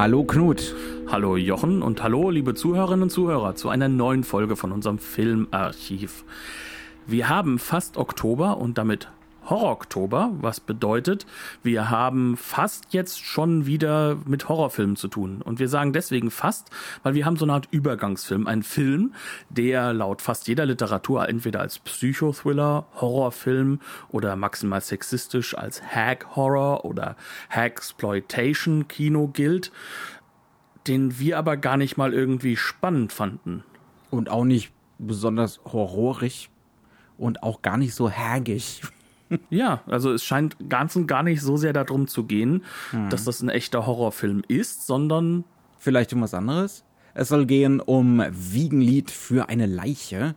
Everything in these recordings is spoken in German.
Hallo Knut. Hallo Jochen und hallo liebe Zuhörerinnen und Zuhörer zu einer neuen Folge von unserem Filmarchiv. Wir haben fast Oktober und damit Horror-Oktober, was bedeutet, wir haben fast jetzt schon wieder mit Horrorfilmen zu tun. Und wir sagen deswegen fast, weil wir haben so eine Art Übergangsfilm, einen Film, der laut fast jeder Literatur entweder als Psychothriller, Horrorfilm oder maximal sexistisch als Hag-Horror oder Hagsploitation-Kino gilt, den wir aber gar nicht mal irgendwie spannend fanden. Und auch nicht besonders horrorig und auch gar nicht so hagig. Ja, also es scheint ganz und gar nicht so sehr darum zu gehen, mhm. dass das ein echter Horrorfilm ist, sondern. Vielleicht um was anderes? Es soll gehen um Wiegenlied für eine Leiche.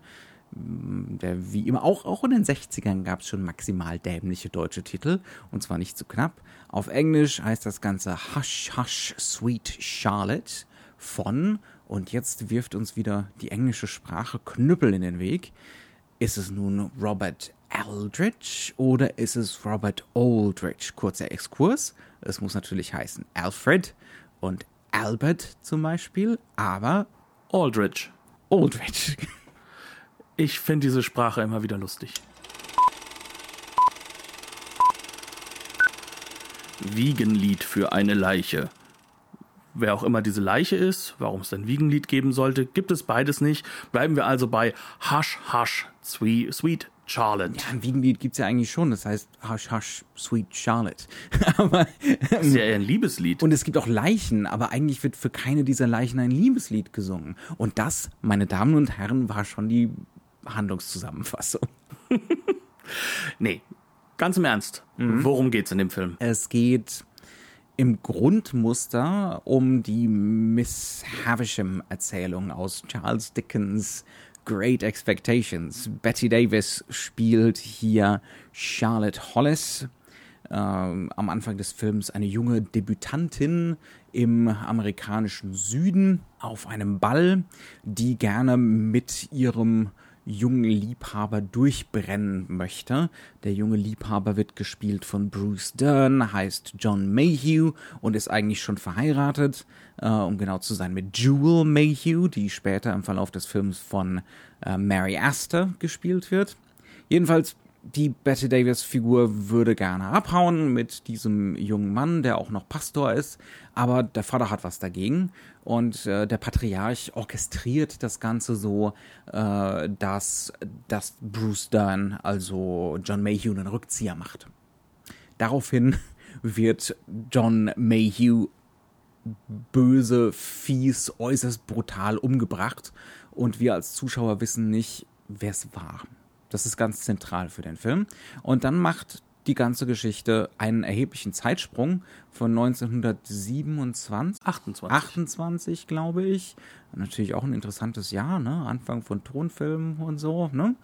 Der, wie immer, auch, auch in den 60ern gab es schon maximal dämliche deutsche Titel, und zwar nicht zu knapp. Auf Englisch heißt das Ganze Hush Hush Sweet Charlotte von, und jetzt wirft uns wieder die englische Sprache Knüppel in den Weg. Ist es nun Robert Aldrich oder ist es Robert Aldrich? Kurzer Exkurs. Es muss natürlich heißen Alfred und Albert zum Beispiel, aber Aldrich. Aldrich. Ich finde diese Sprache immer wieder lustig. Wiegenlied für eine Leiche. Wer auch immer diese Leiche ist, warum es ein Wiegenlied geben sollte, gibt es beides nicht. Bleiben wir also bei Hush Hush Sweet Charlotte. Ja, ein Wiegenlied gibt es ja eigentlich schon. Das heißt Hush Hush Sweet Charlotte. aber, das ist ja eher ein Liebeslied. Und es gibt auch Leichen, aber eigentlich wird für keine dieser Leichen ein Liebeslied gesungen. Und das, meine Damen und Herren, war schon die Handlungszusammenfassung. nee, ganz im Ernst. Mhm. Worum geht's in dem Film? Es geht im Grundmuster um die Miss Havisham-Erzählung aus Charles Dickens Great Expectations. Betty Davis spielt hier Charlotte Hollis. Ähm, am Anfang des Films eine junge Debütantin im amerikanischen Süden auf einem Ball, die gerne mit ihrem jungen Liebhaber durchbrennen möchte. Der junge Liebhaber wird gespielt von Bruce Dern, heißt John Mayhew und ist eigentlich schon verheiratet, äh, um genau zu sein, mit Jewel Mayhew, die später im Verlauf des Films von äh, Mary Astor gespielt wird. Jedenfalls die Betty Davis Figur würde gerne abhauen mit diesem jungen Mann, der auch noch Pastor ist, aber der Vater hat was dagegen und äh, der Patriarch orchestriert das Ganze so, äh, dass, dass Bruce Dern, also John Mayhew, einen Rückzieher macht. Daraufhin wird John Mayhew böse, fies, äußerst brutal umgebracht und wir als Zuschauer wissen nicht, wer es war. Das ist ganz zentral für den Film. Und dann macht die ganze Geschichte einen erheblichen Zeitsprung von 1927, 28, 28 glaube ich. Natürlich auch ein interessantes Jahr, ne? Anfang von Tonfilmen und so, ne?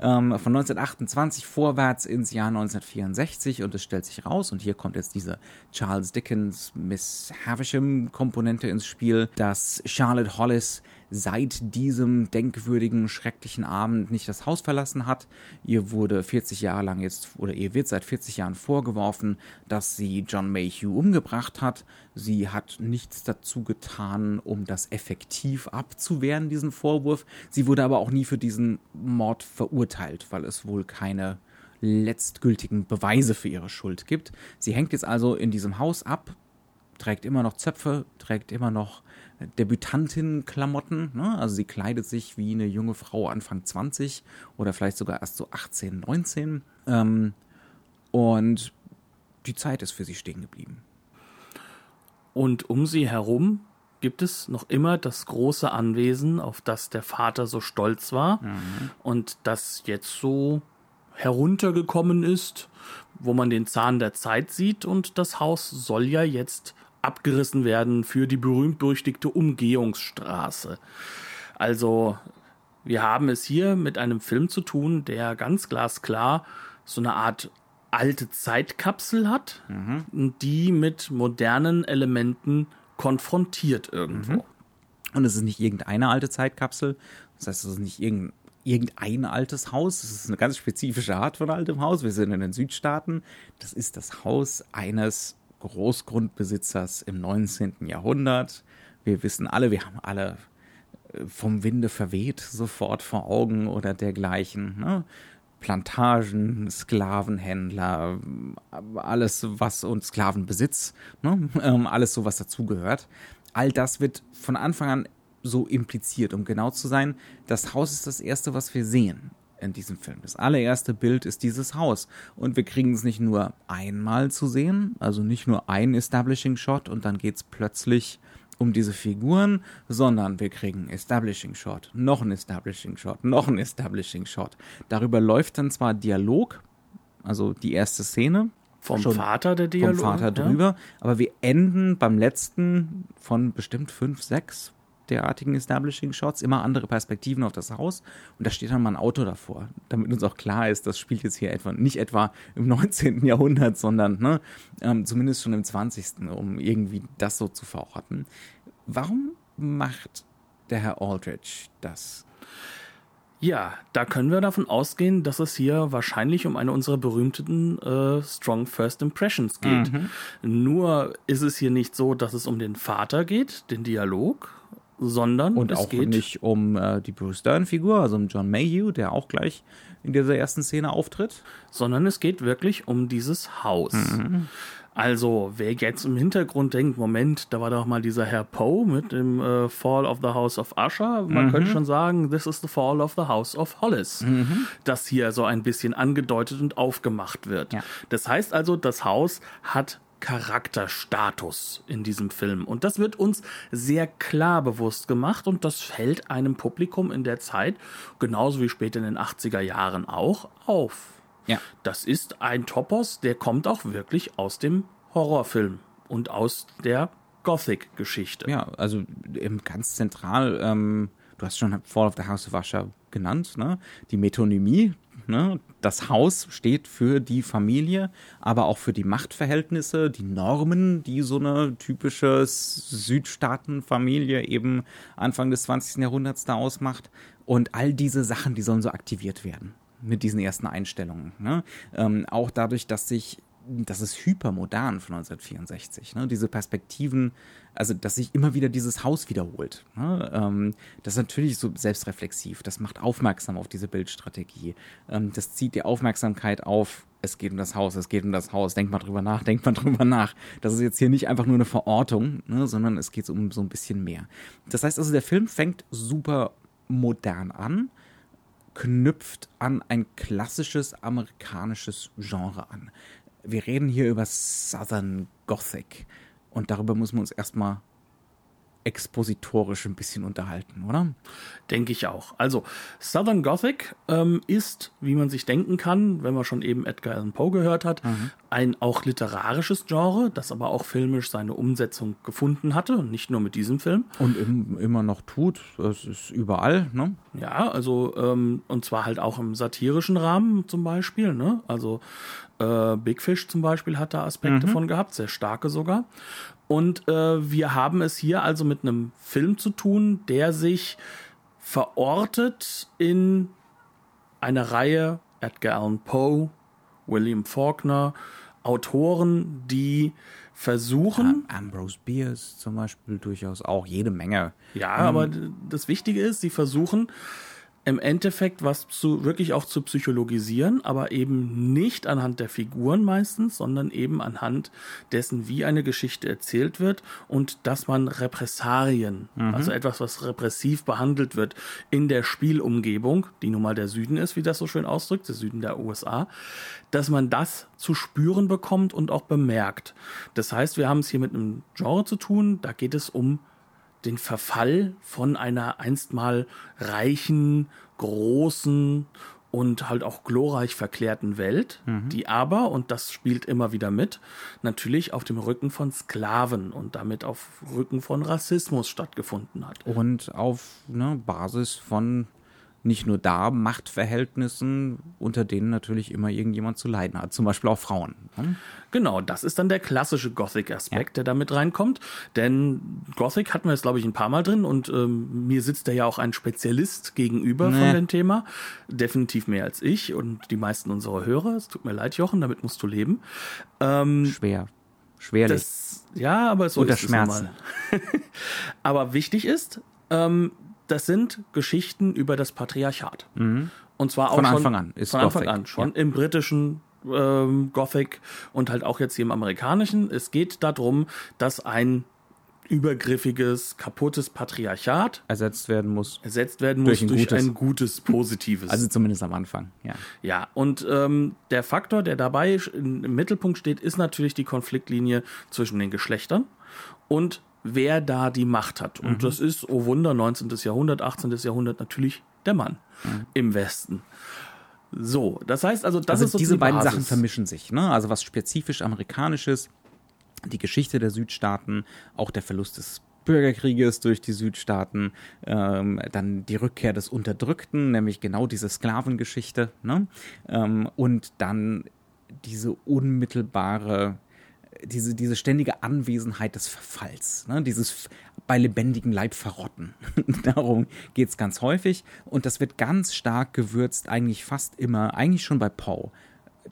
Ähm, von 1928 vorwärts ins Jahr 1964 und es stellt sich raus, und hier kommt jetzt diese Charles Dickens Miss Havisham Komponente ins Spiel, dass Charlotte Hollis seit diesem denkwürdigen, schrecklichen Abend nicht das Haus verlassen hat. Ihr wurde 40 Jahre lang jetzt, oder ihr wird seit 40 Jahren vorgeworfen, dass sie John Mayhew umgebracht hat. Sie hat nichts dazu getan, um das effektiv abzuwehren, diesen Vorwurf. Sie wurde aber auch nie für diesen Mord verurteilt, weil es wohl keine letztgültigen Beweise für ihre Schuld gibt. Sie hängt jetzt also in diesem Haus ab, trägt immer noch Zöpfe, trägt immer noch Debütantinnen-Klamotten. Ne? Also sie kleidet sich wie eine junge Frau Anfang 20 oder vielleicht sogar erst so 18, 19. Ähm, und die Zeit ist für sie stehen geblieben. Und um sie herum gibt es noch immer das große Anwesen, auf das der Vater so stolz war mhm. und das jetzt so heruntergekommen ist, wo man den Zahn der Zeit sieht und das Haus soll ja jetzt abgerissen werden für die berühmt-berüchtigte Umgehungsstraße. Also wir haben es hier mit einem Film zu tun, der ganz glasklar so eine Art alte Zeitkapsel hat, mhm. die mit modernen Elementen konfrontiert irgendwo. Mhm. Und es ist nicht irgendeine alte Zeitkapsel, das heißt, es ist nicht irgendein, irgendein altes Haus, es ist eine ganz spezifische Art von altem Haus. Wir sind in den Südstaaten. Das ist das Haus eines Großgrundbesitzers im 19. Jahrhundert. Wir wissen alle, wir haben alle äh, vom Winde verweht sofort vor Augen oder dergleichen. Ne? Plantagen, Sklavenhändler, alles was und Sklavenbesitz, ne? Ähm, alles so was dazugehört. All das wird von Anfang an so impliziert, um genau zu sein. Das Haus ist das erste, was wir sehen in diesem Film. Das allererste Bild ist dieses Haus. Und wir kriegen es nicht nur einmal zu sehen, also nicht nur ein Establishing Shot und dann geht es plötzlich um diese Figuren, sondern wir kriegen Establishing Shot, noch ein Establishing Shot, noch ein Establishing Shot. Darüber läuft dann zwar Dialog, also die erste Szene. Vom Vater der Dialog. Vom Vater drüber, ja. aber wir enden beim letzten von bestimmt fünf, sechs derartigen Establishing Shots, immer andere Perspektiven auf das Haus und da steht dann mal ein Auto davor, damit uns auch klar ist, das spielt jetzt hier etwa nicht etwa im 19. Jahrhundert, sondern ne, ähm, zumindest schon im 20., um irgendwie das so zu verorten. Warum macht der Herr Aldrich das? Ja, da können wir davon ausgehen, dass es hier wahrscheinlich um eine unserer berühmten äh, Strong First Impressions geht. Mhm. Nur ist es hier nicht so, dass es um den Vater geht, den Dialog, sondern und es auch geht nicht um äh, die Bruce Dern Figur, also um John Mayhew, der auch gleich in dieser ersten Szene auftritt, sondern es geht wirklich um dieses Haus. Mhm. Also, wer jetzt im Hintergrund denkt, Moment, da war doch mal dieser Herr Poe mit dem äh, Fall of the House of Usher. Man mhm. könnte schon sagen, this is the Fall of the House of Hollis. Mhm. Das hier so ein bisschen angedeutet und aufgemacht wird. Ja. Das heißt also, das Haus hat Charakterstatus in diesem Film. Und das wird uns sehr klar bewusst gemacht und das fällt einem Publikum in der Zeit, genauso wie später in den 80er Jahren auch, auf. Ja. Das ist ein Topos, der kommt auch wirklich aus dem Horrorfilm und aus der Gothic-Geschichte. Ja, also ganz zentral, ähm, du hast schon Fall of the House of Usher genannt, ne? Die Metonymie, Ne? Das Haus steht für die Familie, aber auch für die Machtverhältnisse, die Normen, die so eine typische Südstaatenfamilie eben Anfang des 20. Jahrhunderts da ausmacht. Und all diese Sachen, die sollen so aktiviert werden mit diesen ersten Einstellungen. Ne? Ähm, auch dadurch, dass sich das ist hypermodern von 1964. Ne? Diese Perspektiven, also dass sich immer wieder dieses Haus wiederholt. Ne? Ähm, das ist natürlich so selbstreflexiv. Das macht aufmerksam auf diese Bildstrategie. Ähm, das zieht die Aufmerksamkeit auf. Es geht um das Haus, es geht um das Haus. Denkt mal drüber nach, denkt mal drüber nach. Das ist jetzt hier nicht einfach nur eine Verortung, ne? sondern es geht um so ein bisschen mehr. Das heißt also, der Film fängt super modern an knüpft an ein klassisches amerikanisches Genre an wir reden hier über Southern Gothic. Und darüber muss man uns erstmal expositorisch ein bisschen unterhalten, oder? Denke ich auch. Also Southern Gothic ähm, ist, wie man sich denken kann, wenn man schon eben Edgar Allan Poe gehört hat, mhm. ein auch literarisches Genre, das aber auch filmisch seine Umsetzung gefunden hatte und nicht nur mit diesem Film. Und im, immer noch tut. Es ist überall, ne? Ja, also ähm, und zwar halt auch im satirischen Rahmen zum Beispiel, ne? Also äh, Big Fish zum Beispiel hat da Aspekte mhm. von gehabt, sehr starke sogar. Und äh, wir haben es hier also mit einem Film zu tun, der sich verortet in einer Reihe Edgar Allan Poe, William Faulkner, Autoren, die versuchen. Ja, Ambrose Bierce zum Beispiel durchaus auch jede Menge. Ja, ähm, aber das Wichtige ist, sie versuchen im Endeffekt was zu, wirklich auch zu psychologisieren, aber eben nicht anhand der Figuren meistens, sondern eben anhand dessen, wie eine Geschichte erzählt wird und dass man Repressalien, mhm. also etwas, was repressiv behandelt wird in der Spielumgebung, die nun mal der Süden ist, wie das so schön ausdrückt, der Süden der USA, dass man das zu spüren bekommt und auch bemerkt. Das heißt, wir haben es hier mit einem Genre zu tun, da geht es um den Verfall von einer einst mal reichen, großen und und halt auch glorreich verklärten Welt, Mhm. die aber, und das spielt immer wieder mit, natürlich auf dem Rücken von Sklaven und damit auf Rücken von Rassismus stattgefunden hat. Und auf ne, Basis von nicht nur da Machtverhältnissen, unter denen natürlich immer irgendjemand zu leiden hat, zum Beispiel auch Frauen. ne? Genau, das ist dann der klassische Gothic-Aspekt, der da mit reinkommt. Denn Gothic hatten wir jetzt, glaube ich, ein paar Mal drin und ähm, mir sitzt da ja auch ein Spezialist gegenüber von Nee. dem Thema. Definitiv mehr als ich und die meisten unserer Hörer. Es tut mir leid, Jochen, damit musst du leben. Ähm, Schwer. Schwerlich. das, ja, aber so Unter ist es Schmerzen. mal. aber wichtig ist, ähm, das sind Geschichten über das Patriarchat. Und zwar auch Mhm. Von schon, Anfang an ist von Anfang Gothic, an schon im britischen ähm, Gothic und halt auch jetzt hier im amerikanischen. Es geht darum, dass ein übergriffiges, kaputtes Patriarchat ersetzt werden muss. ersetzt werden muss Durch ein durch gutes. ein gutes, positives. Also zumindest am Anfang, ja. Ja, und ähm, der Faktor, der dabei im Mittelpunkt steht, ist natürlich die Konfliktlinie zwischen den Geschlechtern und wer da die Macht hat. Mhm. Und das ist, oh Wunder, 19. Jahrhundert, 18. Jahrhundert natürlich der Mann im Westen. So, das heißt also, das Mhm. Also ist so diese die beiden Basis. Sachen vermischen sich. Ne? Also was spezifisch amerikanisches, die Geschichte der Südstaaten, auch der Verlust des Bürgerkrieges durch die Südstaaten, ähm, dann die Rückkehr des Unterdrückten, nämlich genau diese Sklavengeschichte, ne? ähm, und dann diese unmittelbare, diese, diese ständige Anwesenheit des Verfalls, ne? dieses bei lebendigem Leib verrotten. Darum geht's ganz häufig und das wird ganz stark gewürzt, eigentlich fast immer, eigentlich schon bei Poe,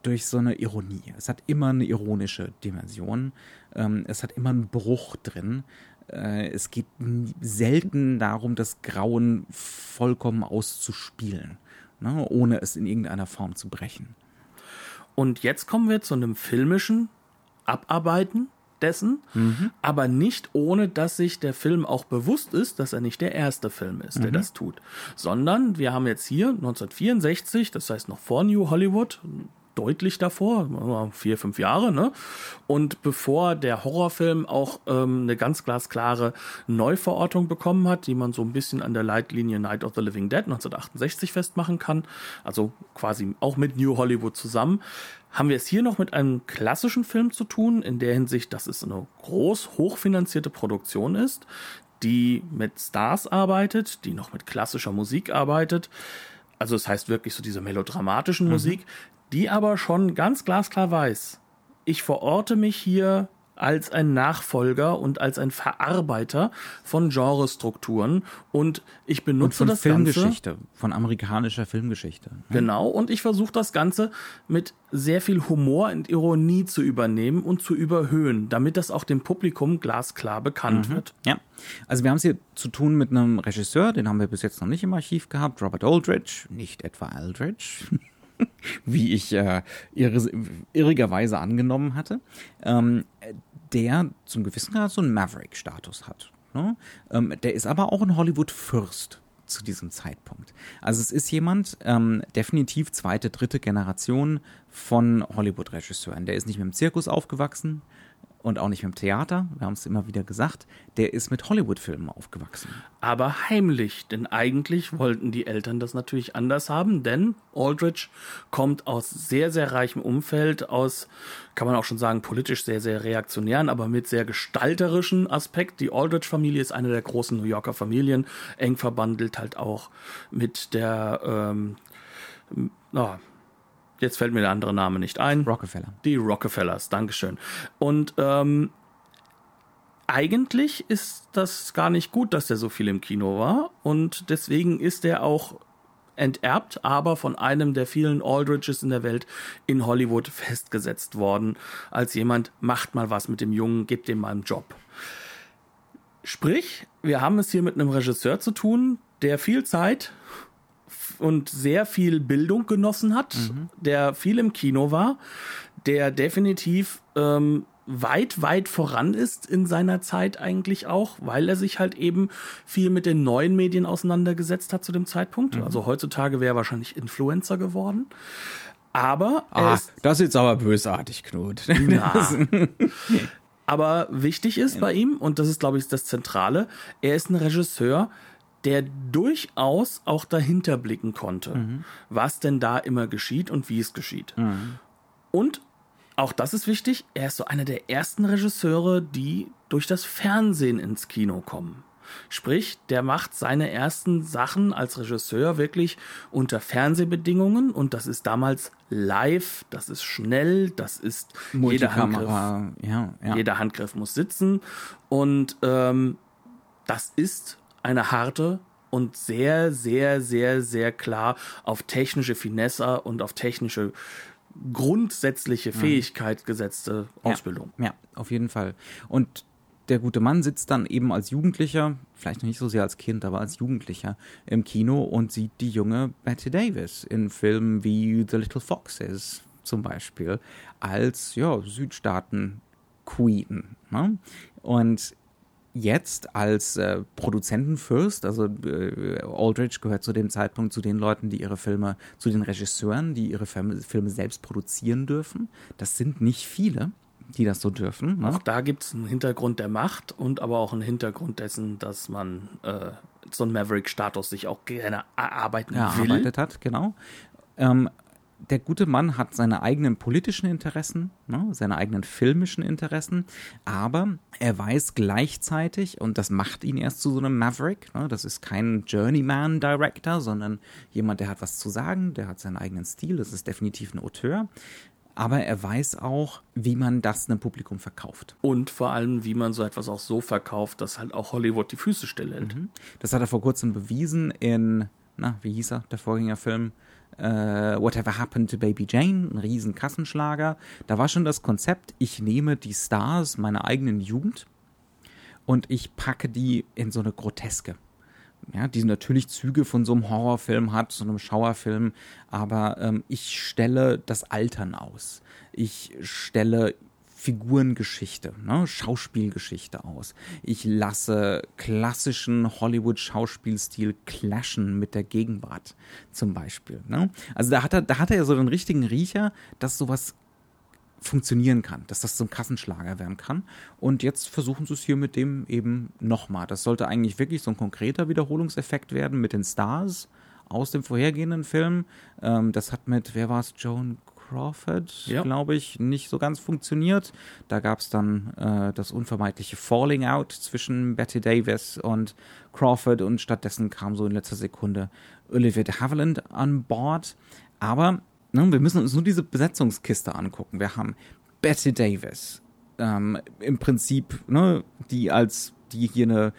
durch so eine Ironie. Es hat immer eine ironische Dimension. Ähm, es hat immer einen Bruch drin. Äh, es geht selten darum, das Grauen vollkommen auszuspielen, ne? ohne es in irgendeiner Form zu brechen. Und jetzt kommen wir zu einem filmischen Abarbeiten dessen, aber nicht ohne, dass sich der Film auch bewusst ist, dass er nicht der erste Film ist, der das tut. Sondern wir haben jetzt hier 1964, das heißt noch vor New Hollywood, deutlich davor, vier, fünf Jahre, ne? Und bevor der Horrorfilm auch ähm, eine ganz glasklare Neuverortung bekommen hat, die man so ein bisschen an der Leitlinie Night of the Living Dead 1968 festmachen kann, also quasi auch mit New Hollywood zusammen, haben wir es hier noch mit einem klassischen Film zu tun, in der Hinsicht, dass es eine groß hochfinanzierte Produktion ist, die mit Stars arbeitet, die noch mit klassischer Musik arbeitet. Also es heißt wirklich so diese melodramatischen Musik, die aber schon ganz glasklar weiß, ich verorte mich hier als ein Nachfolger und als ein Verarbeiter von Genrestrukturen und ich Und benutze von das Ganze Filmgeschichte, von amerikanischer Filmgeschichte. Genau, und ich versuche das Ganze mit sehr viel Humor und Ironie zu übernehmen und zu überhöhen, damit das auch dem Publikum glasklar bekannt wird. Ja, also wir haben es hier zu tun mit einem Regisseur, den haben wir bis jetzt noch nicht im Archiv gehabt, Robert Aldrich, nicht etwa Aldrich, wie ich äh, irrigerweise angenommen hatte, ähm, der zum gewissen Grad so einen Maverick-Status hat. Ne? Ähm, der ist aber auch ein Hollywood-Fürst zu diesem Zeitpunkt. Also es ist jemand, ähm, definitiv zweite, dritte Generation von Hollywood-Regisseuren. Der ist nicht mit dem Zirkus aufgewachsen und auch nicht mit dem Theater, wir haben es immer wieder gesagt, der ist mit Hollywood-Filmen aufgewachsen. Aber heimlich, denn eigentlich wollten die Eltern das natürlich anders haben, denn Aldrich kommt aus sehr, sehr reichem Umfeld, aus, kann man auch schon sagen, politisch sehr, sehr reaktionären, aber mit sehr gestalterischen Aspekt. Die Aldrich-Familie ist eine der großen New Yorker Familien, eng verbandelt halt auch mit der, ähm, na, jetzt fällt mir der andere Name nicht ein. Rockefeller. Die Rockefellers, Dankeschön. Und ähm, eigentlich ist das gar nicht gut, dass der so viel im Kino war. Und deswegen ist er auch enterbt, aber von einem der vielen Aldriches in der Welt in Hollywood festgesetzt worden, als jemand, macht mal was mit dem Jungen, gebt ihm mal einen Job. Sprich, wir haben es hier mit einem Regisseur zu tun, der viel Zeit und sehr viel Bildung genossen hat, der viel im Kino war, der definitiv ähm, weit, weit voran ist in seiner Zeit eigentlich auch, weil er sich halt eben viel mit den neuen Medien auseinandergesetzt hat zu dem Zeitpunkt. Also heutzutage wäre er wahrscheinlich Influencer geworden. Aber er Ah, ist das ist jetzt aber bösartig, Knut. Aber wichtig ist bei ihm, und das ist, glaube ich, das Zentrale, er ist ein Regisseur, der durchaus auch dahinter blicken konnte, mhm. was denn da immer geschieht und wie es geschieht. Mhm. Und auch das ist wichtig, er ist so einer der ersten Regisseure, die durch das Fernsehen ins Kino kommen. Sprich, der macht seine ersten Sachen als Regisseur wirklich unter Fernsehbedingungen und das ist damals live, das ist schnell, das ist jeder Handgriff, ja, ja. jeder Handgriff muss sitzen und ähm, das ist eine harte und sehr, sehr, sehr, sehr klar auf technische Finesse und auf technische grundsätzliche mhm. Fähigkeit gesetzte Ausbildung. Ja, ja, auf jeden Fall. Und der gute Mann sitzt dann eben als Jugendlicher, vielleicht noch nicht so sehr als Kind, aber als Jugendlicher im Kino und sieht die junge Betty Davis in Filmen wie The Little Foxes zum Beispiel als ja, Südstaaten-Queen. Ne? Und jetzt als äh, Produzentenfürst, also äh, Aldrich gehört zu dem Zeitpunkt zu den Leuten, die ihre Filme, zu den Regisseuren, die ihre Filme, Filme selbst produzieren dürfen. Das sind nicht viele die das so dürfen. Ne? Auch da gibt es einen Hintergrund der Macht und aber auch einen Hintergrund dessen, dass man äh, so einen Maverick-Status sich auch gerne erarbeiten ja, will. Erarbeitet hat, genau. Ähm, der gute Mann hat seine eigenen politischen Interessen, ne, seine eigenen filmischen Interessen, aber er weiß gleichzeitig, und das macht ihn erst zu so einem Maverick, ne, das ist kein Journeyman-Director, sondern jemand, der hat was zu sagen, der hat seinen eigenen Stil, das ist definitiv ein Auteur aber er weiß auch, wie man das einem Publikum verkauft. Und vor allem, wie man so etwas auch so verkauft, dass halt auch Hollywood die Füße stillhält. Mhm. Das hat er vor kurzem bewiesen in, na, wie hieß er, der Vorgängerfilm? Uh, Whatever Happened to Baby Jane, ein riesen Kassenschlager. Da war schon das Konzept, ich nehme die Stars meiner eigenen Jugend und ich packe die in so eine Groteske ja, die natürlich Züge von so einem Horrorfilm hat, so einem Schauerfilm, aber ähm, ich stelle das Altern aus. Ich stelle Figurengeschichte, ne, Schauspielgeschichte aus. Ich lasse klassischen Hollywood-Schauspielstil clashen mit der Gegenwart zum Beispiel. Ne? Also da hat er, da hat er ja so den richtigen Riecher, dass sowas funktionieren kann, dass das zum Kassenschlager werden kann. Und jetzt versuchen sie es hier mit dem eben nochmal. Das sollte eigentlich wirklich so ein konkreter Wiederholungseffekt werden mit den Stars aus dem vorhergehenden Film. Ähm, das hat mit, wer war es, Joan Crawford, ja. glaube ich, nicht so ganz funktioniert. Da gab es dann äh, das unvermeidliche Falling Out zwischen Betty Davis und Crawford und stattdessen kam so in letzter Sekunde Olivia de Havilland an Bord. Aber Ne, wir müssen uns nur diese Besetzungskiste angucken. Wir haben Betty Davis, ähm, im Prinzip, ne, die als die hier eine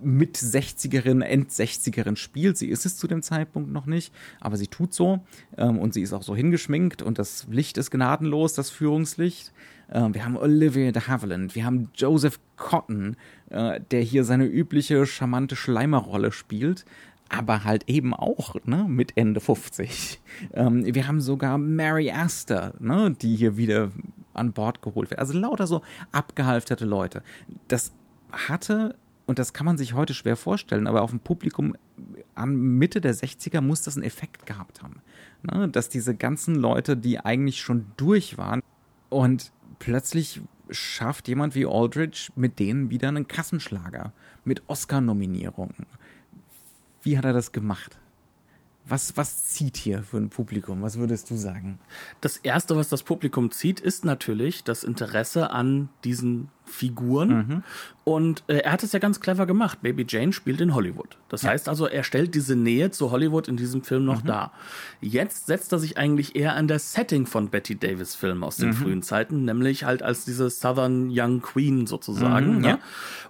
mit 60erin, End 60erin spielt. Sie ist es zu dem Zeitpunkt noch nicht, aber sie tut so ähm, und sie ist auch so hingeschminkt und das Licht ist gnadenlos, das Führungslicht. Ähm, wir haben Olivia de Havilland, wir haben Joseph Cotton, äh, der hier seine übliche charmante Schleimerrolle spielt aber halt eben auch ne, mit Ende 50. Ähm, wir haben sogar Mary Astor, ne, die hier wieder an Bord geholt wird. Also lauter so abgehalfterte Leute. Das hatte, und das kann man sich heute schwer vorstellen, aber auf dem Publikum an Mitte der 60er muss das einen Effekt gehabt haben. Ne, dass diese ganzen Leute, die eigentlich schon durch waren und plötzlich schafft jemand wie Aldrich mit denen wieder einen Kassenschlager mit Oscar-Nominierungen wie hat er das gemacht? Was, was zieht hier für ein Publikum? Was würdest du sagen? Das Erste, was das Publikum zieht, ist natürlich das Interesse an diesen Figuren. Mhm. Und äh, er hat es ja ganz clever gemacht. Baby Jane spielt in Hollywood. Das ja. heißt also, er stellt diese Nähe zu Hollywood in diesem Film noch mhm. dar. Jetzt setzt er sich eigentlich eher an der Setting von Betty Davis Filmen aus den mhm. frühen Zeiten, nämlich halt als diese Southern Young Queen sozusagen. Mhm, ja. ja.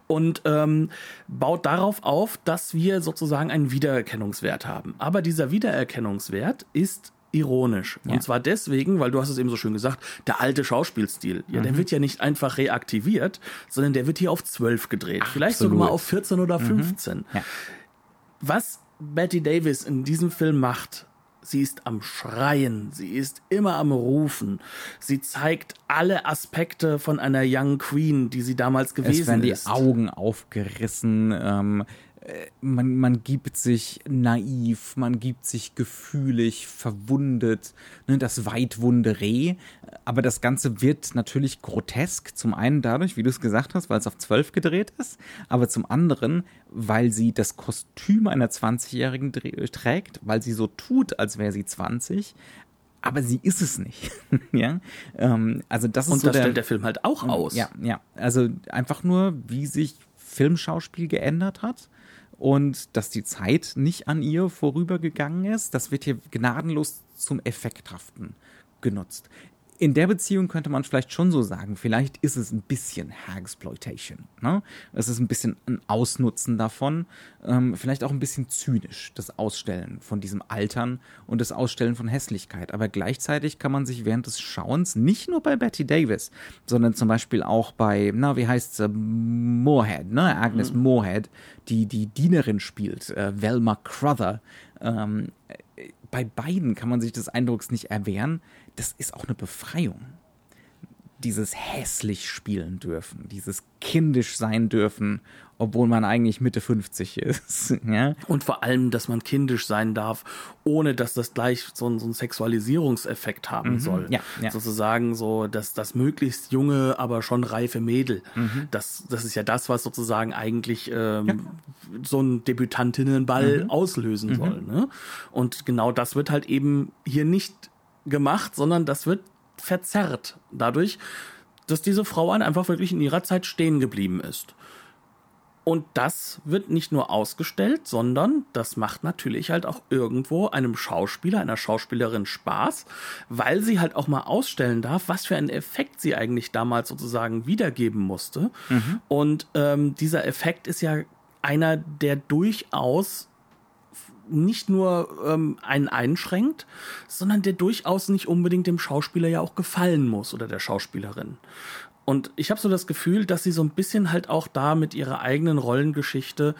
Und ähm, baut darauf auf, dass wir sozusagen einen Wiedererkennungswert haben. Aber dieser Wiedererkennungswert ist ironisch. Ja. Und zwar deswegen, weil du hast es eben so schön gesagt, der alte Schauspielstil, ja, mhm. der wird ja nicht einfach reaktiviert, sondern der wird hier auf 12 gedreht. Ach, Vielleicht absolut. sogar mal auf 14 oder 15. Mhm. Ja. Was Betty Davis in diesem Film macht, sie ist am Schreien, sie ist immer am Rufen, sie zeigt alle Aspekte von einer Young Queen, die sie damals gewesen ist. Es werden die Augen aufgerissen, ähm, äh, man, man gibt sich naiv, man gibt sich gefühlig, verwundet, ne, das weitwunde Reh. Aber das Ganze wird natürlich grotesk. Zum einen dadurch, wie du es gesagt hast, weil es auf zwölf gedreht ist, aber zum anderen, weil sie das Kostüm einer 20-Jährigen trägt, weil sie so tut, als wäre sie 20, aber sie ist es nicht. ja, ähm, also das ist und so das der, stellt der Film halt auch aus. Ja, ja, also einfach nur, wie sich Filmschauspiel geändert hat und dass die Zeit nicht an ihr vorübergegangen ist, das wird hier gnadenlos zum Effekthaften genutzt in der Beziehung könnte man vielleicht schon so sagen, vielleicht ist es ein bisschen Hagsploitation. Ne? Es ist ein bisschen ein Ausnutzen davon, ähm, vielleicht auch ein bisschen zynisch, das Ausstellen von diesem Altern und das Ausstellen von Hässlichkeit. Aber gleichzeitig kann man sich während des Schauens nicht nur bei Betty Davis, sondern zum Beispiel auch bei, na, wie heißt sie, Moorhead, ne? Agnes mhm. Moorhead, die die Dienerin spielt, äh, Velma Crother. Ähm, äh, bei beiden kann man sich des Eindrucks nicht erwehren, das ist auch eine Befreiung. Dieses hässlich spielen dürfen, dieses kindisch sein dürfen, obwohl man eigentlich Mitte 50 ist. ja? Und vor allem, dass man kindisch sein darf, ohne dass das gleich so, ein, so einen Sexualisierungseffekt haben mhm. soll. Ja, ja. Sozusagen so, dass das möglichst junge, aber schon reife Mädel. Mhm. Das, das ist ja das, was sozusagen eigentlich ähm, ja. so ein Debütantinnenball mhm. auslösen mhm. soll. Ne? Und genau das wird halt eben hier nicht gemacht, sondern das wird verzerrt dadurch, dass diese Frau einfach wirklich in ihrer Zeit stehen geblieben ist. Und das wird nicht nur ausgestellt, sondern das macht natürlich halt auch irgendwo einem Schauspieler, einer Schauspielerin Spaß, weil sie halt auch mal ausstellen darf, was für einen Effekt sie eigentlich damals sozusagen wiedergeben musste. Mhm. Und ähm, dieser Effekt ist ja einer, der durchaus nicht nur ähm, einen einschränkt, sondern der durchaus nicht unbedingt dem Schauspieler ja auch gefallen muss oder der Schauspielerin. Und ich habe so das Gefühl, dass sie so ein bisschen halt auch da mit ihrer eigenen Rollengeschichte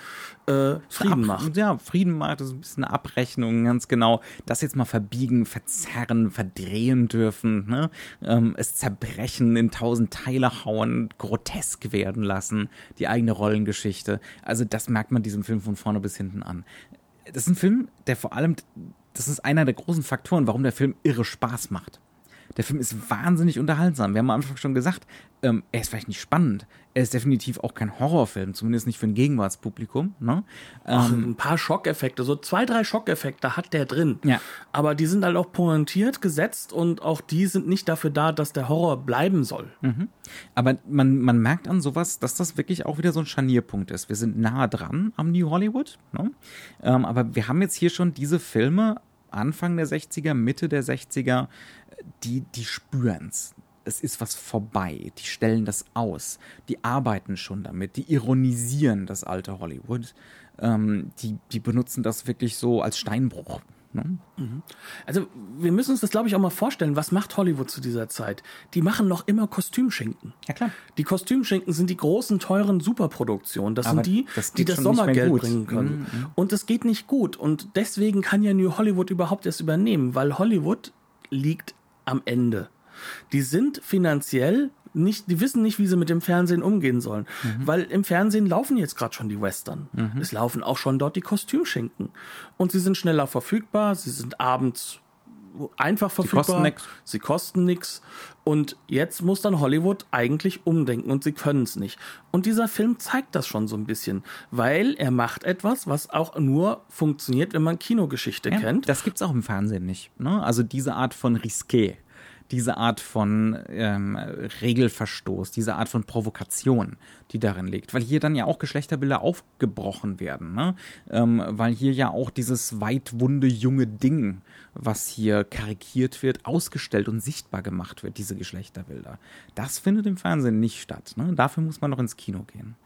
äh, Frieden Ab, macht. Ja, Frieden macht, das ist ein bisschen eine Abrechnung, ganz genau. Das jetzt mal verbiegen, verzerren, verdrehen dürfen, ne? ähm, es zerbrechen, in tausend Teile hauen, grotesk werden lassen, die eigene Rollengeschichte. Also das merkt man diesem Film von vorne bis hinten an das ist ein Film, der vor allem, das ist einer der großen Faktoren, warum der Film irre Spaß macht. Der Film ist wahnsinnig unterhaltsam. Wir haben am Anfang schon gesagt, ähm, er ist vielleicht nicht spannend. Er ist definitiv auch kein Horrorfilm, zumindest nicht für ein Gegenwartspublikum. Ne? Ach, ähm, ein paar Schockeffekte, so zwei, drei Schockeffekte hat der drin. Ja. Aber die sind halt auch pointiert gesetzt und auch die sind nicht dafür da, dass der Horror bleiben soll. Mhm. Aber man, man merkt an sowas, dass das wirklich auch wieder so ein Scharnierpunkt ist. Wir sind nah dran am New Hollywood. Ne? Ähm, aber wir haben jetzt hier schon diese Filme Anfang der 60er, Mitte der 60er, die, die spüren's. Es ist was vorbei. Die stellen das aus. Die arbeiten schon damit. Die ironisieren das alte Hollywood. Ähm, die, die benutzen das wirklich so als Steinbruch. Ne? Mhm. Also wir müssen uns das, glaube ich, auch mal vorstellen. Was macht Hollywood zu dieser Zeit? Die machen noch immer Kostümschinken. Ja klar. Die Kostümschinken sind die großen, teuren Superproduktionen. Das Aber sind die, das die das Sommergeld bringen können. Mhm, mhm. Und es geht nicht gut. Und deswegen kann ja New Hollywood überhaupt erst übernehmen, weil Hollywood liegt am Ende. Die sind finanziell nicht, die wissen nicht, wie sie mit dem Fernsehen umgehen sollen. Mhm. Weil im Fernsehen laufen jetzt gerade schon die Western. Mhm. Es laufen auch schon dort die Kostümschinken. Und sie sind schneller verfügbar, sie sind abends einfach verfügbar. Sie kosten nichts. Sie kosten nichts. Und jetzt muss dann Hollywood eigentlich umdenken und sie können es nicht. Und dieser Film zeigt das schon so ein bisschen, weil er macht etwas, was auch nur funktioniert, wenn man Kinogeschichte ja, kennt. Das gibt es auch im Fernsehen nicht. Ne? Also diese Art von Risqué diese Art von ähm, Regelverstoß, diese Art von Provokation, die darin liegt. Weil hier dann ja auch Geschlechterbilder aufgebrochen werden, ne? Ähm, weil hier ja auch dieses weitwunde junge Ding, was hier karikiert wird, ausgestellt und sichtbar gemacht wird, diese Geschlechterbilder. Das findet im Fernsehen nicht statt. Ne? Dafür muss man noch ins Kino gehen.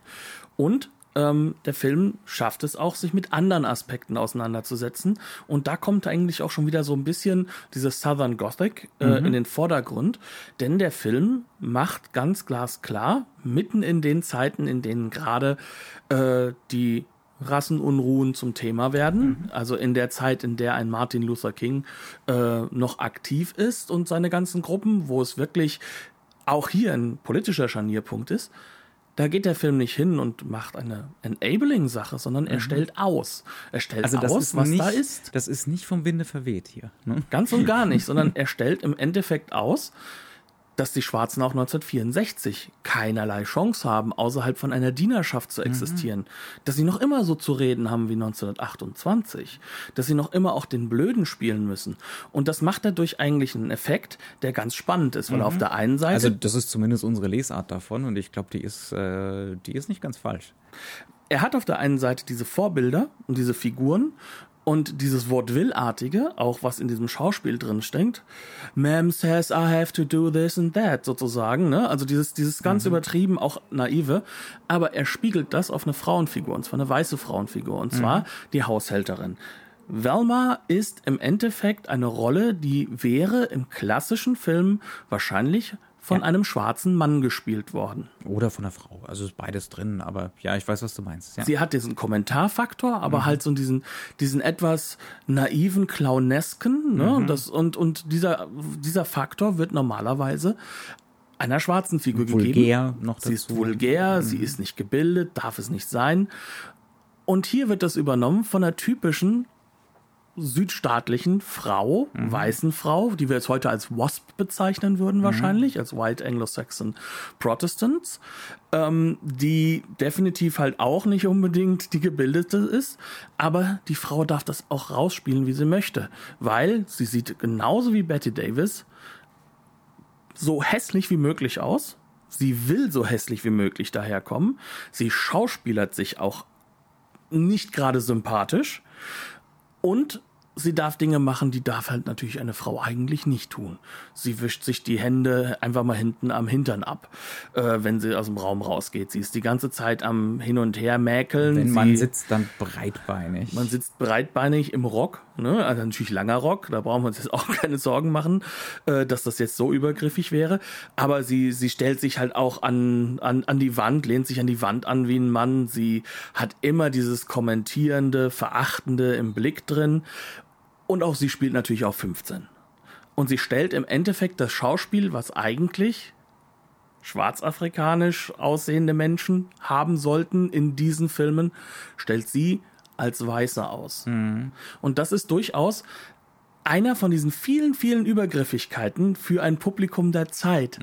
Und ähm, der Film schafft es auch, sich mit anderen Aspekten auseinanderzusetzen. Und da kommt eigentlich auch schon wieder so ein bisschen dieses Southern Gothic äh, mhm. in den Vordergrund. Denn der Film macht ganz glasklar, mitten in den Zeiten, in denen gerade äh, die Rassenunruhen zum Thema werden. Mhm. Also in der Zeit, in der ein Martin Luther King äh, noch aktiv ist und seine ganzen Gruppen, wo es wirklich auch hier ein politischer Scharnierpunkt ist, da geht der Film nicht hin und macht eine Enabling-Sache, sondern er stellt aus. Er stellt Also aus, ist was nicht, da ist. Das ist nicht vom Winde verweht hier. Ne? Ganz und gar nicht, sondern er stellt im Endeffekt aus, dass die Schwarzen auch 1964 keinerlei Chance haben, außerhalb von einer Dienerschaft zu existieren. Dass sie noch immer so zu reden haben wie 1928. Dass sie noch immer auch den Blöden spielen müssen. Und das macht er durch eigentlich einen Effekt, der ganz spannend ist, weil auf der einen Seite. Also das ist zumindest unsere Lesart davon und ich glaube, die ist, äh, die ist nicht ganz falsch. er hat auf der einen Seite diese Vorbilder und diese Figuren und dieses Wortwillartige, auch was in diesem Schauspiel drin steckt. Ma'am says I have to do this and that, sozusagen, ne? Also dieses, dieses ganz übertrieben, auch naive. Aber er spiegelt das auf eine Frauenfigur, und zwar eine weiße Frauenfigur, und zwar die Haushälterin. Velma ist im Endeffekt eine Rolle, die wäre im klassischen Film wahrscheinlich von einem schwarzen Mann gespielt worden. Oder von einer Frau. Also ist beides drin, aber ja, ich weiß, was du meinst. Ja. Sie hat diesen Kommentarfaktor, aber halt so diesen, diesen etwas naiven, clownesken, ne? Und, das, und, und dieser, dieser Faktor wird normalerweise einer schwarzen Figur gegeben. Vulgär noch Sie ist dazu. vulgär, sie ist nicht gebildet, darf es nicht sein. Und hier wird das übernommen von einer typischen südstaatlichen Frau, weißen Frau, die wir jetzt heute als WASP bezeichnen würden wahrscheinlich, als White Anglo-Saxon Protestants, ähm, die definitiv halt auch nicht unbedingt die gebildete ist, aber die Frau darf das auch rausspielen, wie sie möchte, weil sie sieht genauso wie Betty Davis so hässlich wie möglich aus. Sie will so hässlich wie möglich daherkommen. Sie schauspielert sich auch nicht gerade sympathisch. Und sie darf Dinge machen, die darf halt natürlich eine Frau eigentlich nicht tun. Sie wischt sich die Hände einfach mal hinten am Hintern ab, äh, wenn sie aus dem Raum rausgeht. Sie ist die ganze Zeit am Hin und Her mäkeln. Wenn sie, man sitzt dann breitbeinig. man sitzt breitbeinig im Rock, ne? also natürlich langer Rock, da brauchen wir uns jetzt auch keine Sorgen machen, äh, dass das jetzt so übergriffig wäre. Aber sie, sie stellt sich halt auch an, an, an die Wand, lehnt sich an die Wand an wie ein Mann. Sie hat immer dieses kommentierende, verachtende im Blick drin. Und auch sie spielt natürlich auf 15. Und sie stellt im Endeffekt das Schauspiel, was eigentlich schwarzafrikanisch aussehende Menschen haben sollten in diesen Filmen, stellt sie als Weiße aus. Und das ist durchaus einer von diesen vielen, vielen Übergriffigkeiten für ein Publikum der Zeit,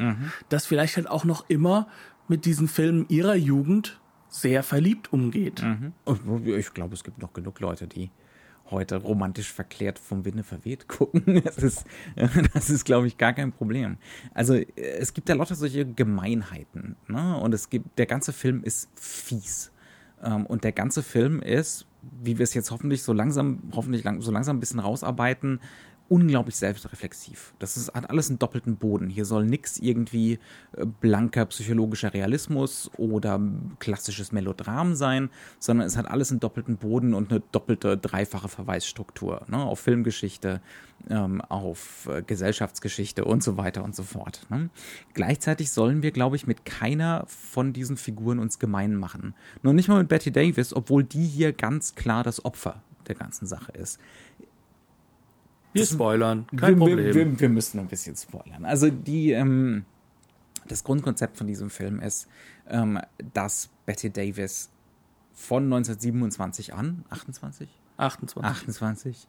das vielleicht halt auch noch immer mit diesen Filmen ihrer Jugend sehr verliebt umgeht. Und ich glaube, es gibt noch genug Leute, die heute romantisch verklärt vom Winde verweht gucken. Das ist, das ist, glaube ich, gar kein Problem. Also es gibt ja lauter solche Gemeinheiten. Ne? Und es gibt, der ganze Film ist fies. Ähm, Und der ganze Film ist, wie wir es jetzt hoffentlich so langsam, hoffentlich lang, so langsam ein bisschen rausarbeiten, unglaublich selbstreflexiv. Das ist, hat alles einen doppelten Boden. Hier soll nichts irgendwie äh, blanker psychologischer Realismus oder klassisches Melodram sein, sondern es hat alles einen doppelten Boden und eine doppelte, dreifache Verweisstruktur ne? auf Filmgeschichte, ähm, auf äh, Gesellschaftsgeschichte und so weiter und so fort. Ne? Gleichzeitig sollen wir, glaube ich, mit keiner von diesen Figuren uns gemein machen. Nur nicht mal mit Betty Davis, obwohl die hier ganz klar das Opfer der ganzen Sache ist. Wir spoilern, kein wir, Problem. Wir, wir, wir müssen ein bisschen spoilern. Also die, ähm, das Grundkonzept von diesem Film ist, ähm, dass Betty Davis von 1927 an, 28? 28. 28?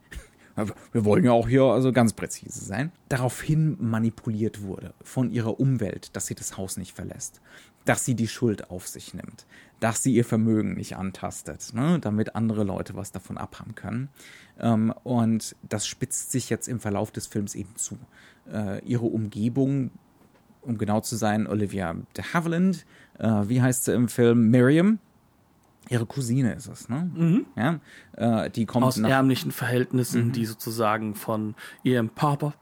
Wir wollen ja auch hier also ganz präzise sein. Daraufhin manipuliert wurde von ihrer Umwelt, dass sie das Haus nicht verlässt, dass sie die Schuld auf sich nimmt, dass sie ihr Vermögen nicht antastet, ne, damit andere Leute was davon abhaben können. Ähm, und das spitzt sich jetzt im Verlauf des Films eben zu. Äh, ihre Umgebung, um genau zu sein, Olivia de Havilland, äh, wie heißt sie im Film? Miriam. Ihre Cousine ist es, ne? Ja, äh, die kommt Aus ärmlichen Verhältnissen, Mhm. die sozusagen von ihrem Papa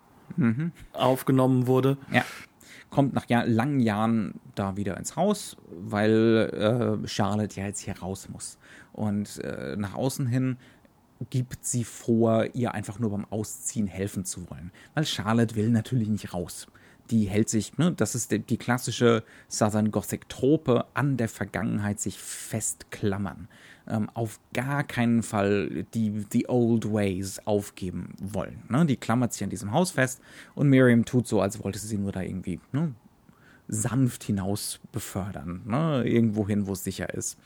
aufgenommen wurde. Ja. Kommt nach Jahr, langen Jahren da wieder ins Haus, weil äh, Charlotte ja jetzt hier raus muss. Und äh, nach außen hin gibt sie vor, ihr einfach nur beim Ausziehen helfen zu wollen. Weil Charlotte will natürlich nicht raus. Die hält sich, ne, das ist die, die klassische Southern Gothic-Trope, an der Vergangenheit sich festklammern. Ähm, auf gar keinen Fall die, die Old Ways aufgeben wollen. Ne? Die klammert sich an diesem Haus fest und Miriam tut so, als wollte sie nur da irgendwie ne, sanft hinaus befördern, ne? irgendwo hin, wo es sicher ist.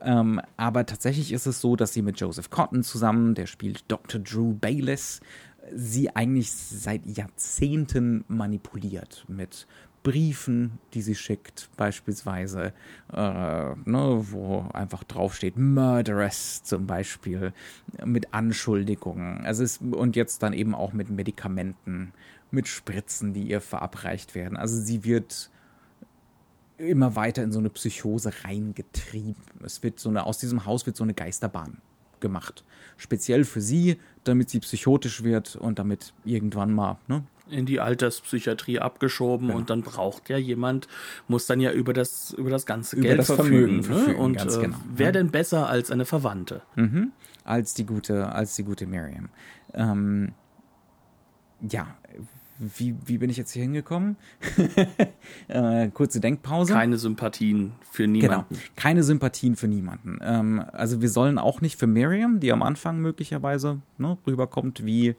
Ähm, aber tatsächlich ist es so, dass sie mit Joseph Cotton zusammen, der spielt Dr. Drew Bayliss, sie eigentlich seit Jahrzehnten manipuliert mit Briefen, die sie schickt, beispielsweise, äh, ne, wo einfach draufsteht Murderess zum Beispiel, mit Anschuldigungen. Also es, und jetzt dann eben auch mit Medikamenten, mit Spritzen, die ihr verabreicht werden. Also sie wird immer weiter in so eine Psychose reingetrieben. Es wird so eine, aus diesem Haus wird so eine Geisterbahn gemacht. Speziell für sie, damit sie psychotisch wird und damit irgendwann mal ne, in die Alterspsychiatrie abgeschoben genau. und dann braucht ja jemand, muss dann ja über das, über das ganze über Geld das verfügen. Vermögen ne? Und äh, genau. wer denn besser als eine Verwandte? Mhm. Als die gute, als die gute Miriam. Ähm, ja, wie, wie bin ich jetzt hier hingekommen? äh, kurze Denkpause. Keine Sympathien für niemanden. Genau, keine Sympathien für niemanden. Ähm, also wir sollen auch nicht für Miriam, die am Anfang möglicherweise ne, rüberkommt wie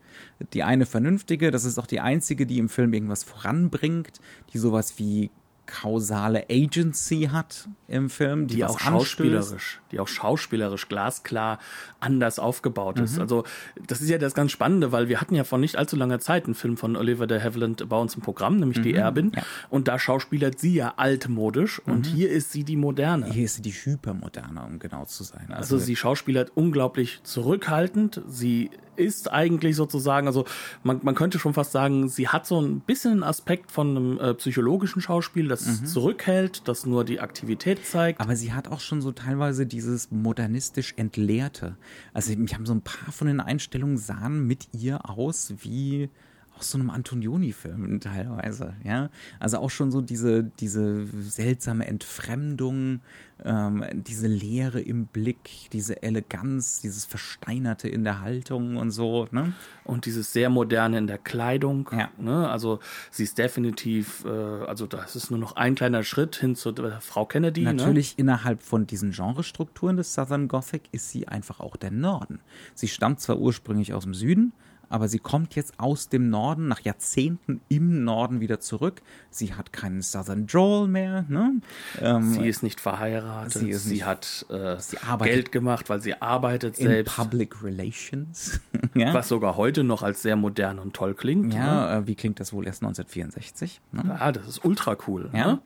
die eine Vernünftige. Das ist auch die einzige, die im Film irgendwas voranbringt, die sowas wie kausale Agency hat im Film, die, die auch schauspielerisch, die auch schauspielerisch glasklar anders aufgebaut ist. Mhm. Also das ist ja das ganz Spannende, weil wir hatten ja vor nicht allzu langer Zeit einen Film von Oliver de Havilland bei uns im Programm, nämlich mhm. die Erbin, ja. und da schauspielert sie ja altmodisch mhm. und hier ist sie die moderne. Hier ist sie die hypermoderne, um genau zu sein. Also, also sie schauspielert unglaublich zurückhaltend, sie ist eigentlich sozusagen, also man, man könnte schon fast sagen, sie hat so ein bisschen einen Aspekt von einem äh, psychologischen Schauspiel, das mhm. zurückhält, das nur die Aktivität zeigt. Aber sie hat auch schon so teilweise dieses modernistisch Entleerte. Also mich haben so ein paar von den Einstellungen sahen mit ihr aus wie aus so einem Antonioni-Film teilweise, ja. Also auch schon so diese, diese seltsame Entfremdung, ähm, diese Leere im Blick, diese Eleganz, dieses Versteinerte in der Haltung und so, ne? Und dieses sehr moderne in der Kleidung, ja. ne? Also sie ist definitiv, äh, also das ist nur noch ein kleiner Schritt hin zu äh, Frau Kennedy. Ne? Natürlich ne? innerhalb von diesen Genrestrukturen des Southern Gothic ist sie einfach auch der Norden. Sie stammt zwar ursprünglich aus dem Süden, aber sie kommt jetzt aus dem Norden, nach Jahrzehnten im Norden wieder zurück. Sie hat keinen Southern Drawl mehr. Ne? Ähm, sie ist nicht verheiratet. Sie, ist sie nicht, hat äh, sie Geld gemacht, weil sie arbeitet in selbst. Public Relations. Ja? Was sogar heute noch als sehr modern und toll klingt. Ja, ne? äh, wie klingt das wohl erst 1964? Ne? Ja, das ist ultra cool. Ja. Ne?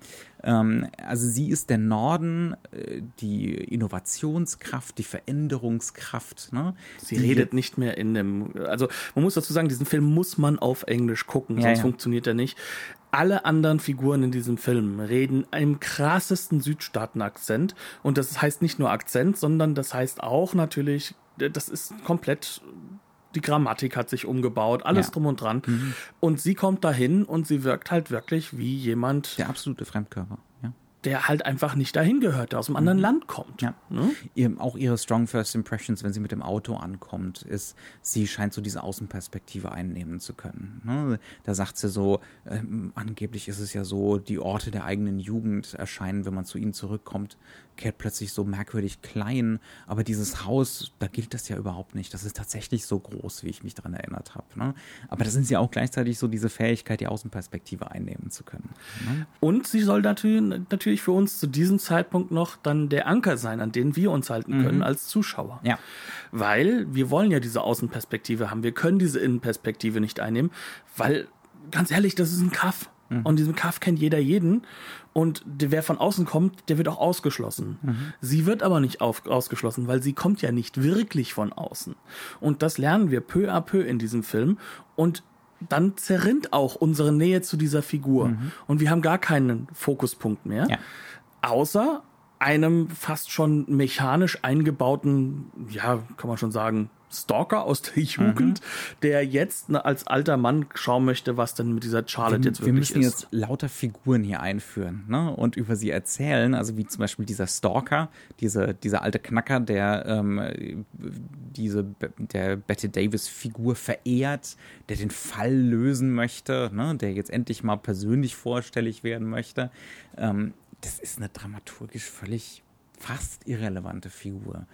Ähm, also sie ist der Norden, äh, die Innovationskraft, die Veränderungskraft. Ne? Sie die redet nicht mehr in dem, also man muss dazu sagen, diesen Film muss man auf Englisch gucken, ja, sonst ja. funktioniert er nicht. Alle anderen Figuren in diesem Film reden im krassesten Südstaaten-Akzent. Und das heißt nicht nur Akzent, sondern das heißt auch natürlich, das ist komplett die Grammatik hat sich umgebaut, alles ja. drum und dran. Mhm. Und sie kommt dahin und sie wirkt halt wirklich wie jemand. Der absolute Fremdkörper der halt einfach nicht dahin gehört, der aus einem anderen mhm. Land kommt. Ja. Ne? Ihr, auch ihre Strong First Impressions, wenn sie mit dem Auto ankommt, ist, sie scheint so diese Außenperspektive einnehmen zu können. Ne? Da sagt sie so, äh, angeblich ist es ja so, die Orte der eigenen Jugend erscheinen, wenn man zu ihnen zurückkommt, kehrt plötzlich so merkwürdig klein. Aber dieses Haus, da gilt das ja überhaupt nicht. Das ist tatsächlich so groß, wie ich mich daran erinnert habe. Ne? Aber da sind sie auch gleichzeitig so diese Fähigkeit, die Außenperspektive einnehmen zu können. Ne? Und sie soll natürlich, natürlich für uns zu diesem Zeitpunkt noch dann der Anker sein, an den wir uns halten können mhm. als Zuschauer. Ja. Weil wir wollen ja diese Außenperspektive haben. Wir können diese Innenperspektive nicht einnehmen, weil ganz ehrlich, das ist ein Kaff. Mhm. Und diesen Kaff kennt jeder jeden. Und wer von außen kommt, der wird auch ausgeschlossen. Mhm. Sie wird aber nicht auf, ausgeschlossen, weil sie kommt ja nicht wirklich von außen. Und das lernen wir peu à peu in diesem Film. Und dann zerrinnt auch unsere Nähe zu dieser Figur. Mhm. Und wir haben gar keinen Fokuspunkt mehr. Ja. Außer einem fast schon mechanisch eingebauten, ja, kann man schon sagen, Stalker aus der Jugend, mhm. der jetzt als alter Mann schauen möchte, was denn mit dieser Charlotte wir, jetzt wirklich ist. Wir müssen ist. jetzt lauter Figuren hier einführen ne? und über sie erzählen, also wie zum Beispiel dieser Stalker, diese, dieser alte Knacker, der ähm, diese der Betty Davis Figur verehrt, der den Fall lösen möchte, ne? der jetzt endlich mal persönlich vorstellig werden möchte. Ähm, das ist eine dramaturgisch völlig fast irrelevante Figur.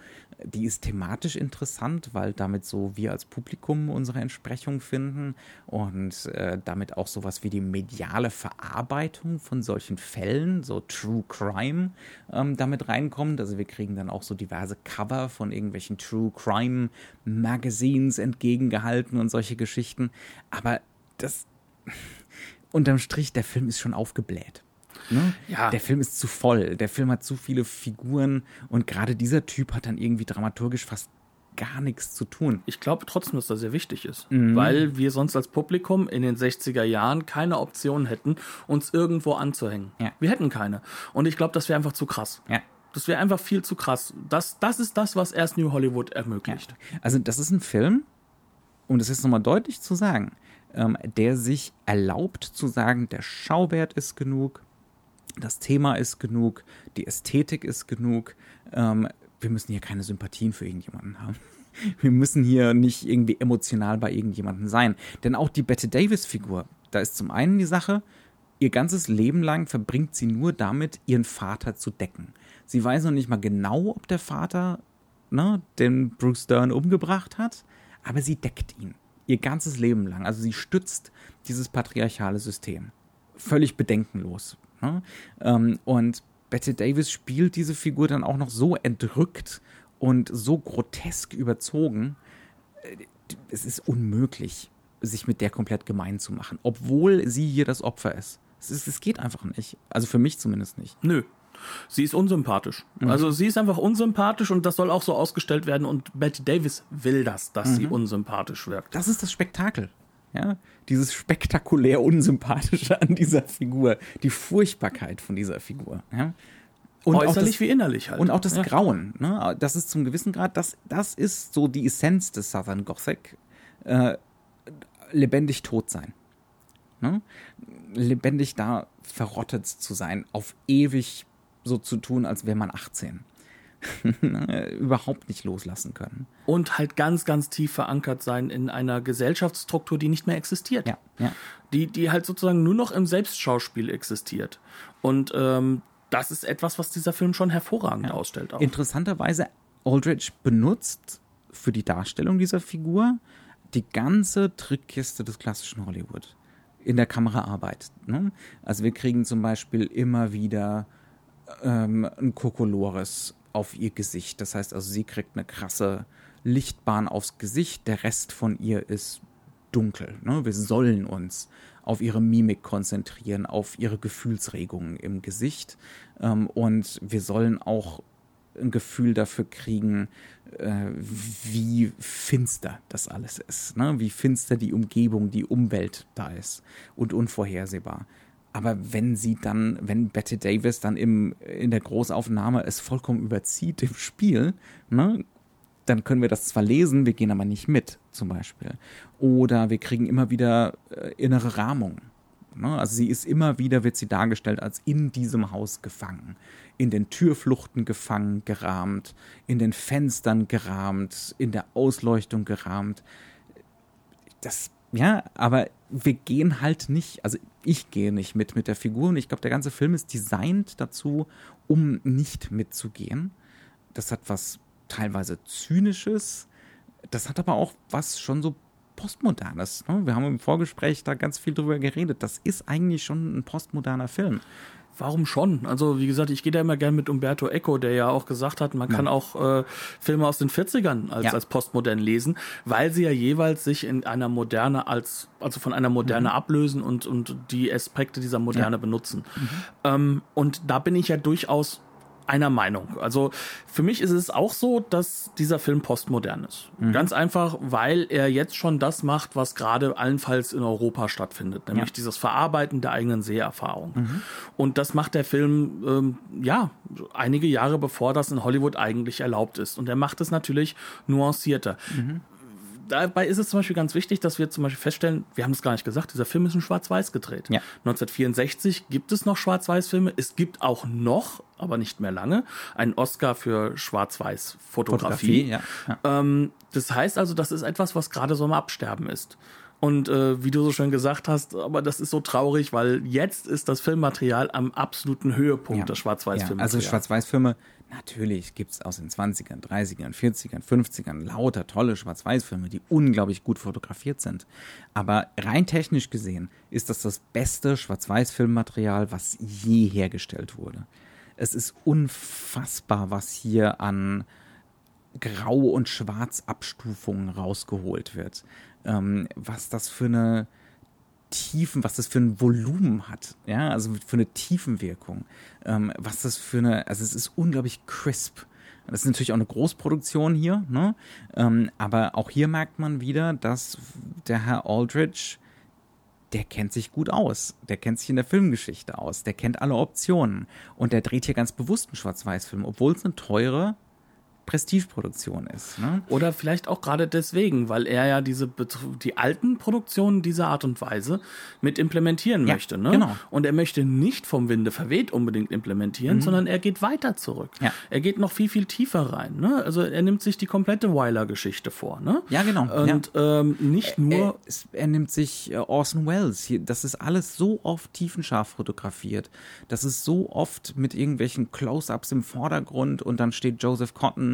Die ist thematisch interessant, weil damit so wir als Publikum unsere Entsprechung finden und äh, damit auch sowas wie die mediale Verarbeitung von solchen Fällen, so True Crime, ähm, damit reinkommt. Also wir kriegen dann auch so diverse Cover von irgendwelchen True Crime Magazines entgegengehalten und solche Geschichten. Aber das unterm Strich, der Film ist schon aufgebläht. Ne? Ja. Der Film ist zu voll. Der Film hat zu viele Figuren und gerade dieser Typ hat dann irgendwie dramaturgisch fast gar nichts zu tun. Ich glaube trotzdem, dass das sehr wichtig ist, mhm. weil wir sonst als Publikum in den 60er Jahren keine Option hätten, uns irgendwo anzuhängen. Ja. Wir hätten keine. Und ich glaube, das wäre einfach zu krass. Ja. Das wäre einfach viel zu krass. Das, das ist das, was erst New Hollywood ermöglicht. Ja. Also, das ist ein Film, um das jetzt nochmal deutlich zu sagen, ähm, der sich erlaubt zu sagen, der Schauwert ist genug, das Thema ist genug, die Ästhetik ist genug. Ähm, wir müssen hier keine Sympathien für irgendjemanden haben. Wir müssen hier nicht irgendwie emotional bei irgendjemandem sein. Denn auch die Bette Davis-Figur, da ist zum einen die Sache, ihr ganzes Leben lang verbringt sie nur damit, ihren Vater zu decken. Sie weiß noch nicht mal genau, ob der Vater ne, den Bruce Dern umgebracht hat, aber sie deckt ihn. Ihr ganzes Leben lang. Also sie stützt dieses patriarchale System. Völlig bedenkenlos. Ne? Ähm, und Bette Davis spielt diese Figur dann auch noch so entrückt und so grotesk überzogen. Äh, es ist unmöglich, sich mit der komplett gemein zu machen, obwohl sie hier das Opfer ist. Es, ist, es geht einfach nicht. Also für mich zumindest nicht. Nö. Sie ist unsympathisch. Mhm. Also sie ist einfach unsympathisch und das soll auch so ausgestellt werden und Betty Davis will das, dass mhm. sie unsympathisch wirkt. Das ist das Spektakel. Ja, dieses spektakulär Unsympathische an dieser Figur, die Furchtbarkeit von dieser Figur. Ja. Und Äußerlich das, wie innerlich halt. Und auch das ja. Grauen. Ne? Das ist zum gewissen Grad, das, das ist so die Essenz des Southern Gothic. Äh, lebendig tot sein. Ne? Lebendig da verrottet zu sein, auf ewig so zu tun, als wäre man 18. überhaupt nicht loslassen können. Und halt ganz, ganz tief verankert sein in einer Gesellschaftsstruktur, die nicht mehr existiert. Ja, ja. Die, die halt sozusagen nur noch im Selbstschauspiel existiert. Und ähm, das ist etwas, was dieser Film schon hervorragend ja. ausstellt. Auch. Interessanterweise, Aldrich benutzt für die Darstellung dieser Figur die ganze Trickkiste des klassischen Hollywood in der Kameraarbeit. Ne? Also wir kriegen zum Beispiel immer wieder ähm, ein Kokolores auf ihr Gesicht. Das heißt also, sie kriegt eine krasse Lichtbahn aufs Gesicht, der Rest von ihr ist dunkel. Ne? Wir sollen uns auf ihre Mimik konzentrieren, auf ihre Gefühlsregungen im Gesicht. Ähm, und wir sollen auch ein Gefühl dafür kriegen, äh, wie finster das alles ist, ne? wie finster die Umgebung, die Umwelt da ist und unvorhersehbar. Aber wenn sie dann, wenn Betty Davis dann im, in der Großaufnahme es vollkommen überzieht im Spiel, ne, dann können wir das zwar lesen, wir gehen aber nicht mit, zum Beispiel. Oder wir kriegen immer wieder äh, innere Rahmung. Ne? Also sie ist immer wieder, wird sie dargestellt als in diesem Haus gefangen. In den Türfluchten gefangen, gerahmt, in den Fenstern gerahmt, in der Ausleuchtung gerahmt. Das ja, aber wir gehen halt nicht, also ich gehe nicht mit mit der Figur und ich glaube, der ganze Film ist designt dazu, um nicht mitzugehen. Das hat was teilweise zynisches, das hat aber auch was schon so postmodernes. Ne? Wir haben im Vorgespräch da ganz viel drüber geredet. Das ist eigentlich schon ein postmoderner Film. Warum schon? Also wie gesagt, ich gehe da immer gern mit Umberto Eco, der ja auch gesagt hat, man kann auch äh, Filme aus den 40ern als, ja. als postmodern lesen, weil sie ja jeweils sich in einer Moderne als, also von einer Moderne mhm. ablösen und, und die Aspekte dieser Moderne ja. benutzen. Mhm. Ähm, und da bin ich ja durchaus einer Meinung. Also für mich ist es auch so, dass dieser Film postmodern ist. Mhm. Ganz einfach, weil er jetzt schon das macht, was gerade allenfalls in Europa stattfindet, nämlich ja. dieses Verarbeiten der eigenen Seherfahrung. Mhm. Und das macht der Film, ähm, ja, einige Jahre bevor das in Hollywood eigentlich erlaubt ist. Und er macht es natürlich nuancierter. Mhm dabei ist es zum Beispiel ganz wichtig, dass wir zum Beispiel feststellen, wir haben es gar nicht gesagt, dieser Film ist in Schwarz-Weiß gedreht. Ja. 1964 gibt es noch Schwarz-Weiß-Filme. Es gibt auch noch, aber nicht mehr lange, einen Oscar für Schwarz-Weiß-Fotografie. Ja. Ja. Ähm, das heißt also, das ist etwas, was gerade so im Absterben ist. Und äh, wie du so schön gesagt hast, aber das ist so traurig, weil jetzt ist das Filmmaterial am absoluten Höhepunkt ja. der Schwarz-Weiß-Filme. Ja, also Schwarz-Weiß-Filme, Natürlich gibt es aus den 20ern, 30ern, 40ern, 50ern lauter tolle Schwarz-Weiß-Filme, die unglaublich gut fotografiert sind. Aber rein technisch gesehen ist das das beste Schwarz-Weiß-Filmmaterial, was je hergestellt wurde. Es ist unfassbar, was hier an Grau- und Schwarzabstufungen rausgeholt wird. Ähm, was das für eine Tiefen, was das für ein Volumen hat, ja, also für eine Tiefenwirkung, ähm, was das für eine, also es ist unglaublich crisp. Das ist natürlich auch eine Großproduktion hier, ne? Ähm, aber auch hier merkt man wieder, dass der Herr Aldrich, der kennt sich gut aus. Der kennt sich in der Filmgeschichte aus. Der kennt alle Optionen. Und der dreht hier ganz bewusst einen Schwarz-Weiß-Film, obwohl es eine teure Prestigeproduktion ist. Ne? Oder vielleicht auch gerade deswegen, weil er ja diese die alten Produktionen dieser Art und Weise mit implementieren ja, möchte. Ne? Genau. Und er möchte nicht vom Winde verweht unbedingt implementieren, mhm. sondern er geht weiter zurück. Ja. Er geht noch viel, viel tiefer rein. Ne? Also er nimmt sich die komplette Weiler-Geschichte vor. Ne? Ja, genau. Und ja. Ähm, nicht nur. Er, er, nimmt sich äh, Orson Welles. Das ist alles so oft tiefenscharf fotografiert. Das ist so oft mit irgendwelchen Close-ups im Vordergrund und dann steht Joseph Cotton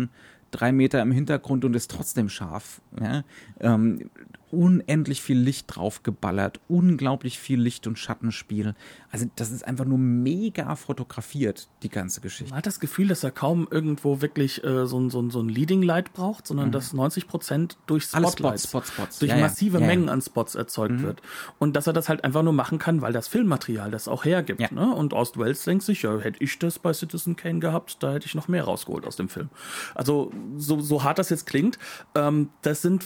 drei Meter im Hintergrund und ist trotzdem scharf. Ja? Ähm, unendlich viel Licht drauf geballert, unglaublich viel Licht- und Schattenspiel. Also das ist einfach nur mega fotografiert, die ganze Geschichte. Man hat das Gefühl, dass er kaum irgendwo wirklich äh, so, ein, so, ein, so ein Leading Light braucht, sondern mhm. dass 90 Prozent durch Spotlights, Spots, Spots, Spots. durch ja, massive ja. Mengen an Spots erzeugt mhm. wird. Und dass er das halt einfach nur machen kann, weil das Filmmaterial das auch hergibt. Ja. Ne? Und Ost Welles denkt sich, ja, hätte ich das bei Citizen Kane gehabt, da hätte ich noch mehr rausgeholt aus dem Film. Also so, so hart das jetzt klingt, ähm, das sind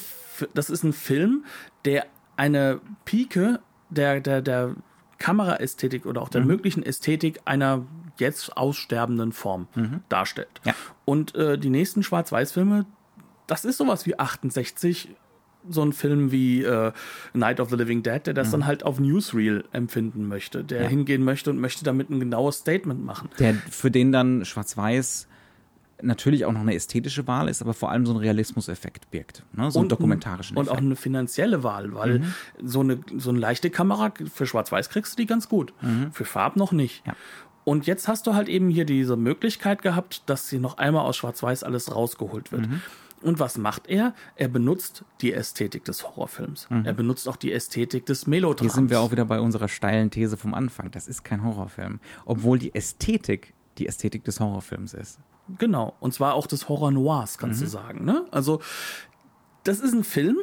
das ist ein Film, der eine Pike der, der, der Kameraästhetik oder auch der mhm. möglichen Ästhetik einer jetzt aussterbenden Form mhm. darstellt. Ja. Und äh, die nächsten Schwarz-Weiß-Filme, das ist sowas wie 68, so ein Film wie äh, Night of the Living Dead, der das mhm. dann halt auf Newsreel empfinden möchte, der ja. hingehen möchte und möchte damit ein genaues Statement machen. Der für den dann Schwarz-Weiß natürlich auch noch eine ästhetische Wahl ist, aber vor allem so ein Realismuseffekt birgt, ne? so einen dokumentarischen Und Effekt. auch eine finanzielle Wahl, weil mhm. so, eine, so eine leichte Kamera für Schwarz-Weiß kriegst du die ganz gut, mhm. für Farb noch nicht. Ja. Und jetzt hast du halt eben hier diese Möglichkeit gehabt, dass sie noch einmal aus Schwarz-Weiß alles rausgeholt wird. Mhm. Und was macht er? Er benutzt die Ästhetik des Horrorfilms. Mhm. Er benutzt auch die Ästhetik des Melodrams. Hier sind wir auch wieder bei unserer steilen These vom Anfang. Das ist kein Horrorfilm. Obwohl die Ästhetik die Ästhetik des Horrorfilms ist. Genau. Und zwar auch des Horror Noirs, kannst mhm. du sagen. Ne? Also, das ist ein Film,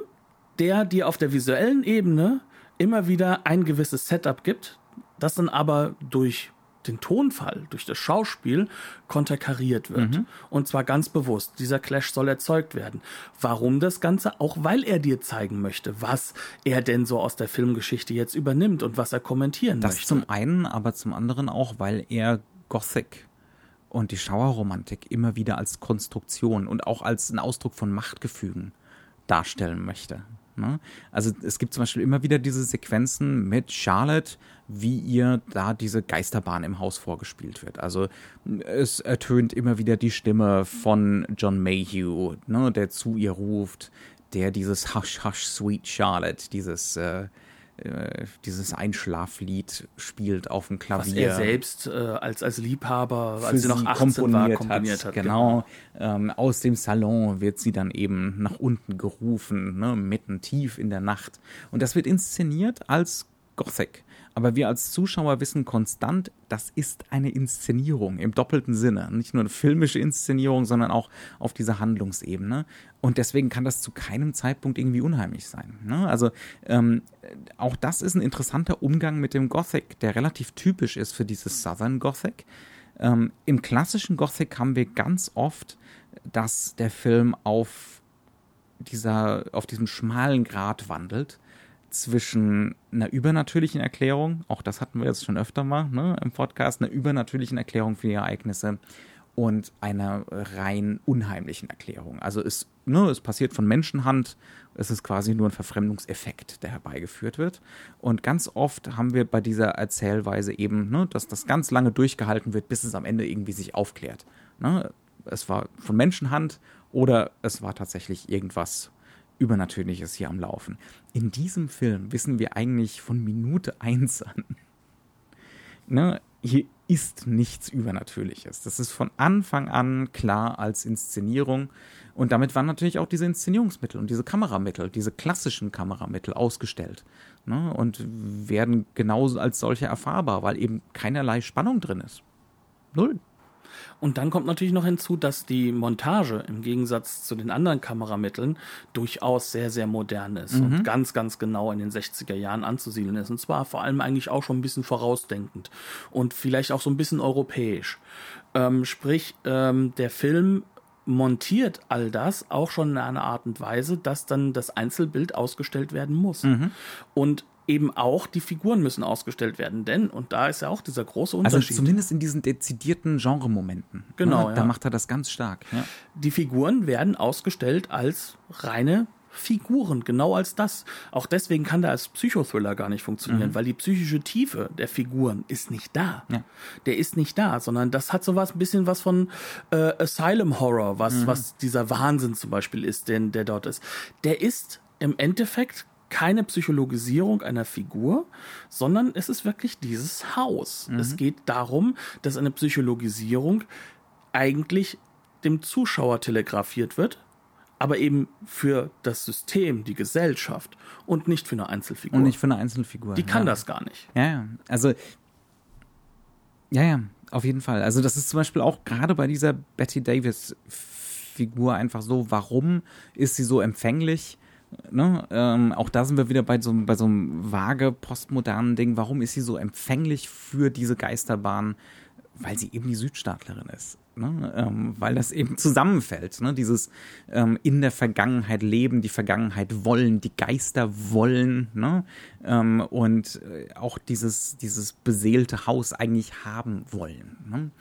der dir auf der visuellen Ebene immer wieder ein gewisses Setup gibt, das dann aber durch den Tonfall, durch das Schauspiel konterkariert wird. Mhm. Und zwar ganz bewusst. Dieser Clash soll erzeugt werden. Warum das Ganze? Auch weil er dir zeigen möchte, was er denn so aus der Filmgeschichte jetzt übernimmt und was er kommentieren das möchte. Das zum einen, aber zum anderen auch, weil er Gothic und die Schauerromantik immer wieder als Konstruktion und auch als ein Ausdruck von Machtgefügen darstellen möchte. Ne? Also es gibt zum Beispiel immer wieder diese Sequenzen mit Charlotte, wie ihr da diese Geisterbahn im Haus vorgespielt wird. Also es ertönt immer wieder die Stimme von John Mayhew, ne, der zu ihr ruft, der dieses Hush Hush Sweet Charlotte, dieses äh, äh, dieses Einschlaflied spielt auf dem Klavier. Was er selbst äh, als, als Liebhaber, als sie noch 18 komponiert war, komponiert hat. hat genau. genau. Ähm, aus dem Salon wird sie dann eben nach unten gerufen, ne, mitten tief in der Nacht. Und das wird inszeniert als Gothic. Aber wir als Zuschauer wissen konstant, das ist eine Inszenierung im doppelten Sinne. Nicht nur eine filmische Inszenierung, sondern auch auf dieser Handlungsebene. Und deswegen kann das zu keinem Zeitpunkt irgendwie unheimlich sein. Ne? Also ähm, auch das ist ein interessanter Umgang mit dem Gothic, der relativ typisch ist für dieses Southern Gothic. Ähm, Im klassischen Gothic haben wir ganz oft, dass der Film auf dieser, auf diesem schmalen Grat wandelt zwischen einer übernatürlichen Erklärung, auch das hatten wir jetzt schon öfter mal ne, im Podcast, einer übernatürlichen Erklärung für die Ereignisse und einer rein unheimlichen Erklärung. Also es, ne, es passiert von Menschenhand, es ist quasi nur ein Verfremdungseffekt, der herbeigeführt wird. Und ganz oft haben wir bei dieser Erzählweise eben, ne, dass das ganz lange durchgehalten wird, bis es am Ende irgendwie sich aufklärt. Ne? Es war von Menschenhand oder es war tatsächlich irgendwas Übernatürliches hier am Laufen. In diesem Film wissen wir eigentlich von Minute eins an, ne, hier ist nichts Übernatürliches. Das ist von Anfang an klar als Inszenierung. Und damit waren natürlich auch diese Inszenierungsmittel und diese Kameramittel, diese klassischen Kameramittel ausgestellt. Ne? Und werden genauso als solche erfahrbar, weil eben keinerlei Spannung drin ist. Null. Und dann kommt natürlich noch hinzu, dass die Montage im Gegensatz zu den anderen Kameramitteln durchaus sehr, sehr modern ist mhm. und ganz, ganz genau in den 60er Jahren anzusiedeln ist. Und zwar vor allem eigentlich auch schon ein bisschen vorausdenkend und vielleicht auch so ein bisschen europäisch. Ähm, sprich, ähm, der Film montiert all das auch schon in einer Art und Weise, dass dann das Einzelbild ausgestellt werden muss. Mhm. Und eben auch die Figuren müssen ausgestellt werden, denn, und da ist ja auch dieser große also Unterschied. Also zumindest in diesen dezidierten Genremomenten. Genau. Ne? Da macht er das ganz stark. Ja. Die Figuren werden ausgestellt als reine Figuren, genau als das. Auch deswegen kann der als Psychothriller gar nicht funktionieren, mhm. weil die psychische Tiefe der Figuren ist nicht da. Ja. Der ist nicht da, sondern das hat sowas ein bisschen was von äh, Asylum Horror, was, mhm. was dieser Wahnsinn zum Beispiel ist, den, der dort ist. Der ist im Endeffekt keine Psychologisierung einer Figur, sondern es ist wirklich dieses Haus. Mhm. Es geht darum, dass eine Psychologisierung eigentlich dem Zuschauer telegrafiert wird, aber eben für das System, die Gesellschaft und nicht für eine Einzelfigur. Und nicht für eine Einzelfigur. Die kann ja. das gar nicht. Ja, ja. Also, ja, ja, auf jeden Fall. Also, das ist zum Beispiel auch gerade bei dieser Betty Davis Figur einfach so, warum ist sie so empfänglich? Ne? Ähm, auch da sind wir wieder bei so, bei so einem vage postmodernen Ding. Warum ist sie so empfänglich für diese Geisterbahn? Weil sie eben die Südstaatlerin ist. Ne? Ähm, weil das eben zusammenfällt. Ne? Dieses ähm, in der Vergangenheit leben, die Vergangenheit wollen, die Geister wollen. Ne? Ähm, und äh, auch dieses, dieses beseelte Haus eigentlich haben wollen. Ne?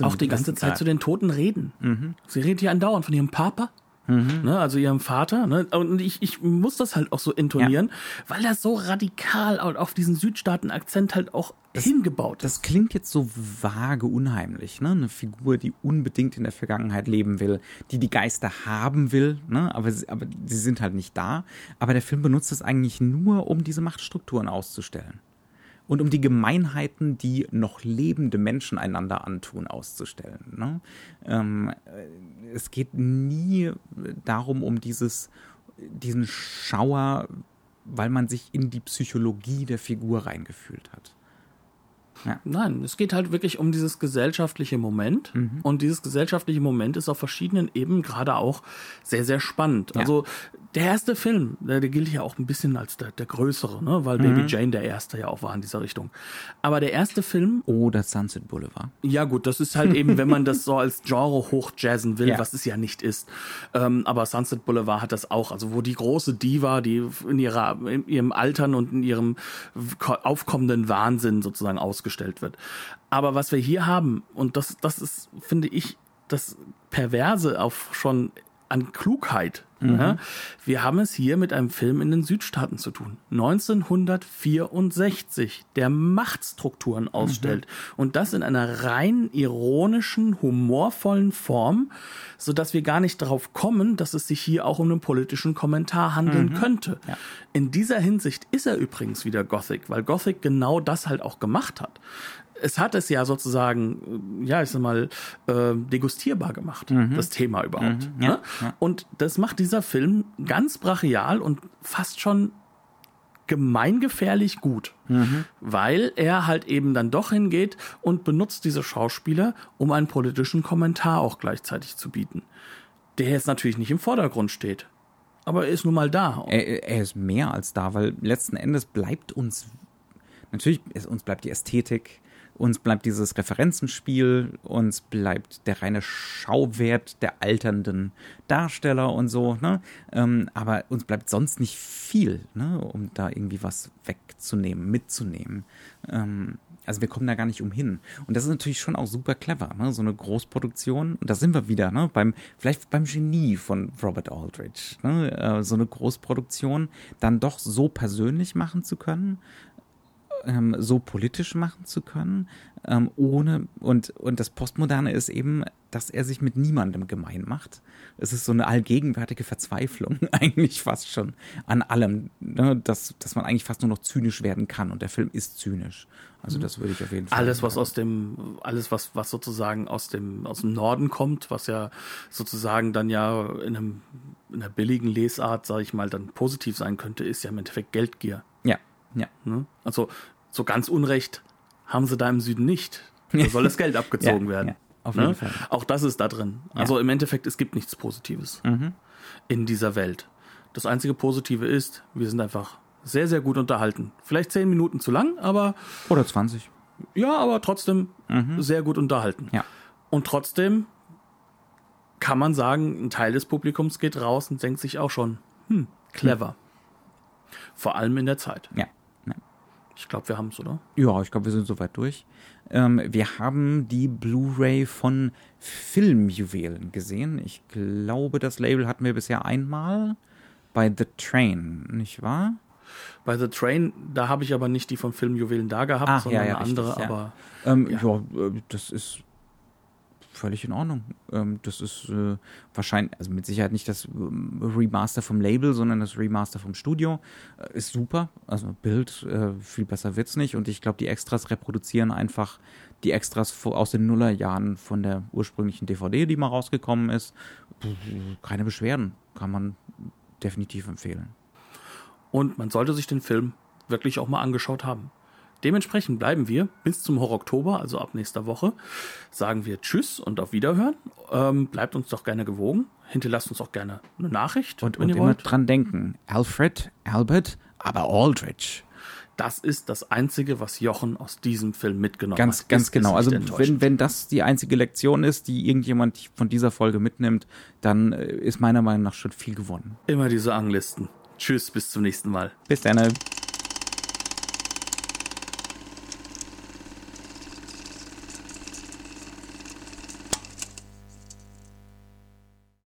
Auch die ganze Zeit zu den Toten reden. Mhm. Sie redet ja andauernd von ihrem Papa Mhm. Ne, also ihrem Vater. Ne? Und ich, ich muss das halt auch so intonieren, ja. weil das so radikal auf diesen Südstaaten-Akzent halt auch das, hingebaut ist. Das klingt jetzt so vage unheimlich, ne? Eine Figur, die unbedingt in der Vergangenheit leben will, die die Geister haben will, ne? Aber, aber sie sind halt nicht da. Aber der Film benutzt es eigentlich nur, um diese Machtstrukturen auszustellen und um die Gemeinheiten, die noch lebende Menschen einander antun, auszustellen. Ne? Ähm, äh, es geht nie darum, um dieses, diesen Schauer, weil man sich in die Psychologie der Figur reingefühlt hat. Ja. Nein, es geht halt wirklich um dieses gesellschaftliche Moment. Mhm. Und dieses gesellschaftliche Moment ist auf verschiedenen Ebenen gerade auch sehr, sehr spannend. Ja. Also der erste Film, der, der gilt ja auch ein bisschen als der, der größere, ne? weil mhm. Baby Jane der erste ja auch war in dieser Richtung. Aber der erste Film. Oh, das Sunset Boulevard. Ja, gut, das ist halt eben, wenn man das so als Genre hochjazzen will, ja. was es ja nicht ist. Ähm, aber Sunset Boulevard hat das auch. Also, wo die große Diva, die in, ihrer, in ihrem Altern und in ihrem aufkommenden Wahnsinn sozusagen ausgestellt wird. Aber was wir hier haben, und das, das ist, finde ich, das Perverse auf schon an Klugheit. Mhm. Ja, wir haben es hier mit einem Film in den Südstaaten zu tun. 1964, der Machtstrukturen ausstellt. Mhm. Und das in einer rein ironischen, humorvollen Form, so dass wir gar nicht darauf kommen, dass es sich hier auch um einen politischen Kommentar handeln mhm. könnte. Ja. In dieser Hinsicht ist er übrigens wieder Gothic, weil Gothic genau das halt auch gemacht hat es hat es ja sozusagen, ja, ich sag mal, äh, degustierbar gemacht, mhm. das Thema überhaupt. Mhm, ja, ne? ja. Und das macht dieser Film ganz brachial und fast schon gemeingefährlich gut, mhm. weil er halt eben dann doch hingeht und benutzt diese Schauspieler, um einen politischen Kommentar auch gleichzeitig zu bieten, der jetzt natürlich nicht im Vordergrund steht. Aber er ist nun mal da. Er, er ist mehr als da, weil letzten Endes bleibt uns natürlich, uns bleibt die Ästhetik, uns bleibt dieses Referenzenspiel, uns bleibt der reine Schauwert der alternden Darsteller und so, ne? Ähm, aber uns bleibt sonst nicht viel, ne? um da irgendwie was wegzunehmen, mitzunehmen. Ähm, also wir kommen da gar nicht umhin. Und das ist natürlich schon auch super clever, ne? So eine Großproduktion. Und da sind wir wieder, ne? Beim, vielleicht beim Genie von Robert Aldrich, ne? Äh, so eine Großproduktion dann doch so persönlich machen zu können ähm, so politisch machen zu können, ähm, ohne und, und das Postmoderne ist eben, dass er sich mit niemandem gemein macht. Es ist so eine allgegenwärtige Verzweiflung, eigentlich fast schon an allem, ne? dass, dass man eigentlich fast nur noch zynisch werden kann und der Film ist zynisch. Also das würde ich auf jeden Fall. Alles, was aus dem, alles, was, was sozusagen aus dem, aus dem Norden kommt, was ja sozusagen dann ja in einem, in einer billigen Lesart, sage ich mal, dann positiv sein könnte, ist ja im Endeffekt Geldgier. Ja, ja. Ne? Also so ganz Unrecht haben sie da im Süden nicht. Da soll das Geld abgezogen Ja, werden. ja, auf Ne? jeden Fall. Auch das ist da drin. Also im Endeffekt, es gibt nichts Positives Mhm. in dieser Welt. Das einzige Positive ist, wir sind einfach sehr, sehr gut unterhalten. Vielleicht zehn Minuten zu lang, aber Oder 20. ja, aber trotzdem sehr gut unterhalten. Ja. Und trotzdem kann man sagen, ein Teil des Publikums geht raus und denkt sich auch schon, hm, clever. Vor allem in der Zeit. Ja. Ich glaube, wir haben es, oder? Ja, ich glaube, wir sind soweit durch. Ähm, wir haben die Blu-ray von Filmjuwelen gesehen. Ich glaube, das Label hatten wir bisher einmal bei The Train, nicht wahr? Bei The Train, da habe ich aber nicht die von Filmjuwelen da gehabt, Ach, sondern ja, ja, eine richtig, andere, ja. aber Ähm, Ja. ja, äh, das ist völlig in Ordnung. Ähm, das ist äh, wahrscheinlich, also mit Sicherheit nicht das ähm, Remaster vom Label, sondern das Remaster vom Studio. Äh, ist super. Also Bild, äh, viel besser wird's nicht. Und ich glaube, die Extras reproduzieren einfach die Extras aus den Nullerjahren von der ursprünglichen DVD, die mal rausgekommen ist. Keine Beschwerden. Kann man definitiv empfehlen. Und man sollte sich den Film wirklich auch mal angeschaut haben. Dementsprechend bleiben wir bis zum Horror Oktober, also ab nächster Woche, sagen wir Tschüss und auf Wiederhören. Ähm, bleibt uns doch gerne gewogen. Hinterlasst uns auch gerne eine Nachricht, Und, und immer wollt. dran denken. Alfred, Albert, aber Aldrich. Das ist das Einzige, was Jochen aus diesem Film mitgenommen Ganz, hat. ganz ist genau. Also wenn, wenn das die einzige Lektion ist, die irgendjemand von dieser Folge mitnimmt, dann äh, ist meiner Meinung nach schon viel gewonnen. Immer diese Anglisten. Tschüss, bis zum nächsten Mal. Bis dann.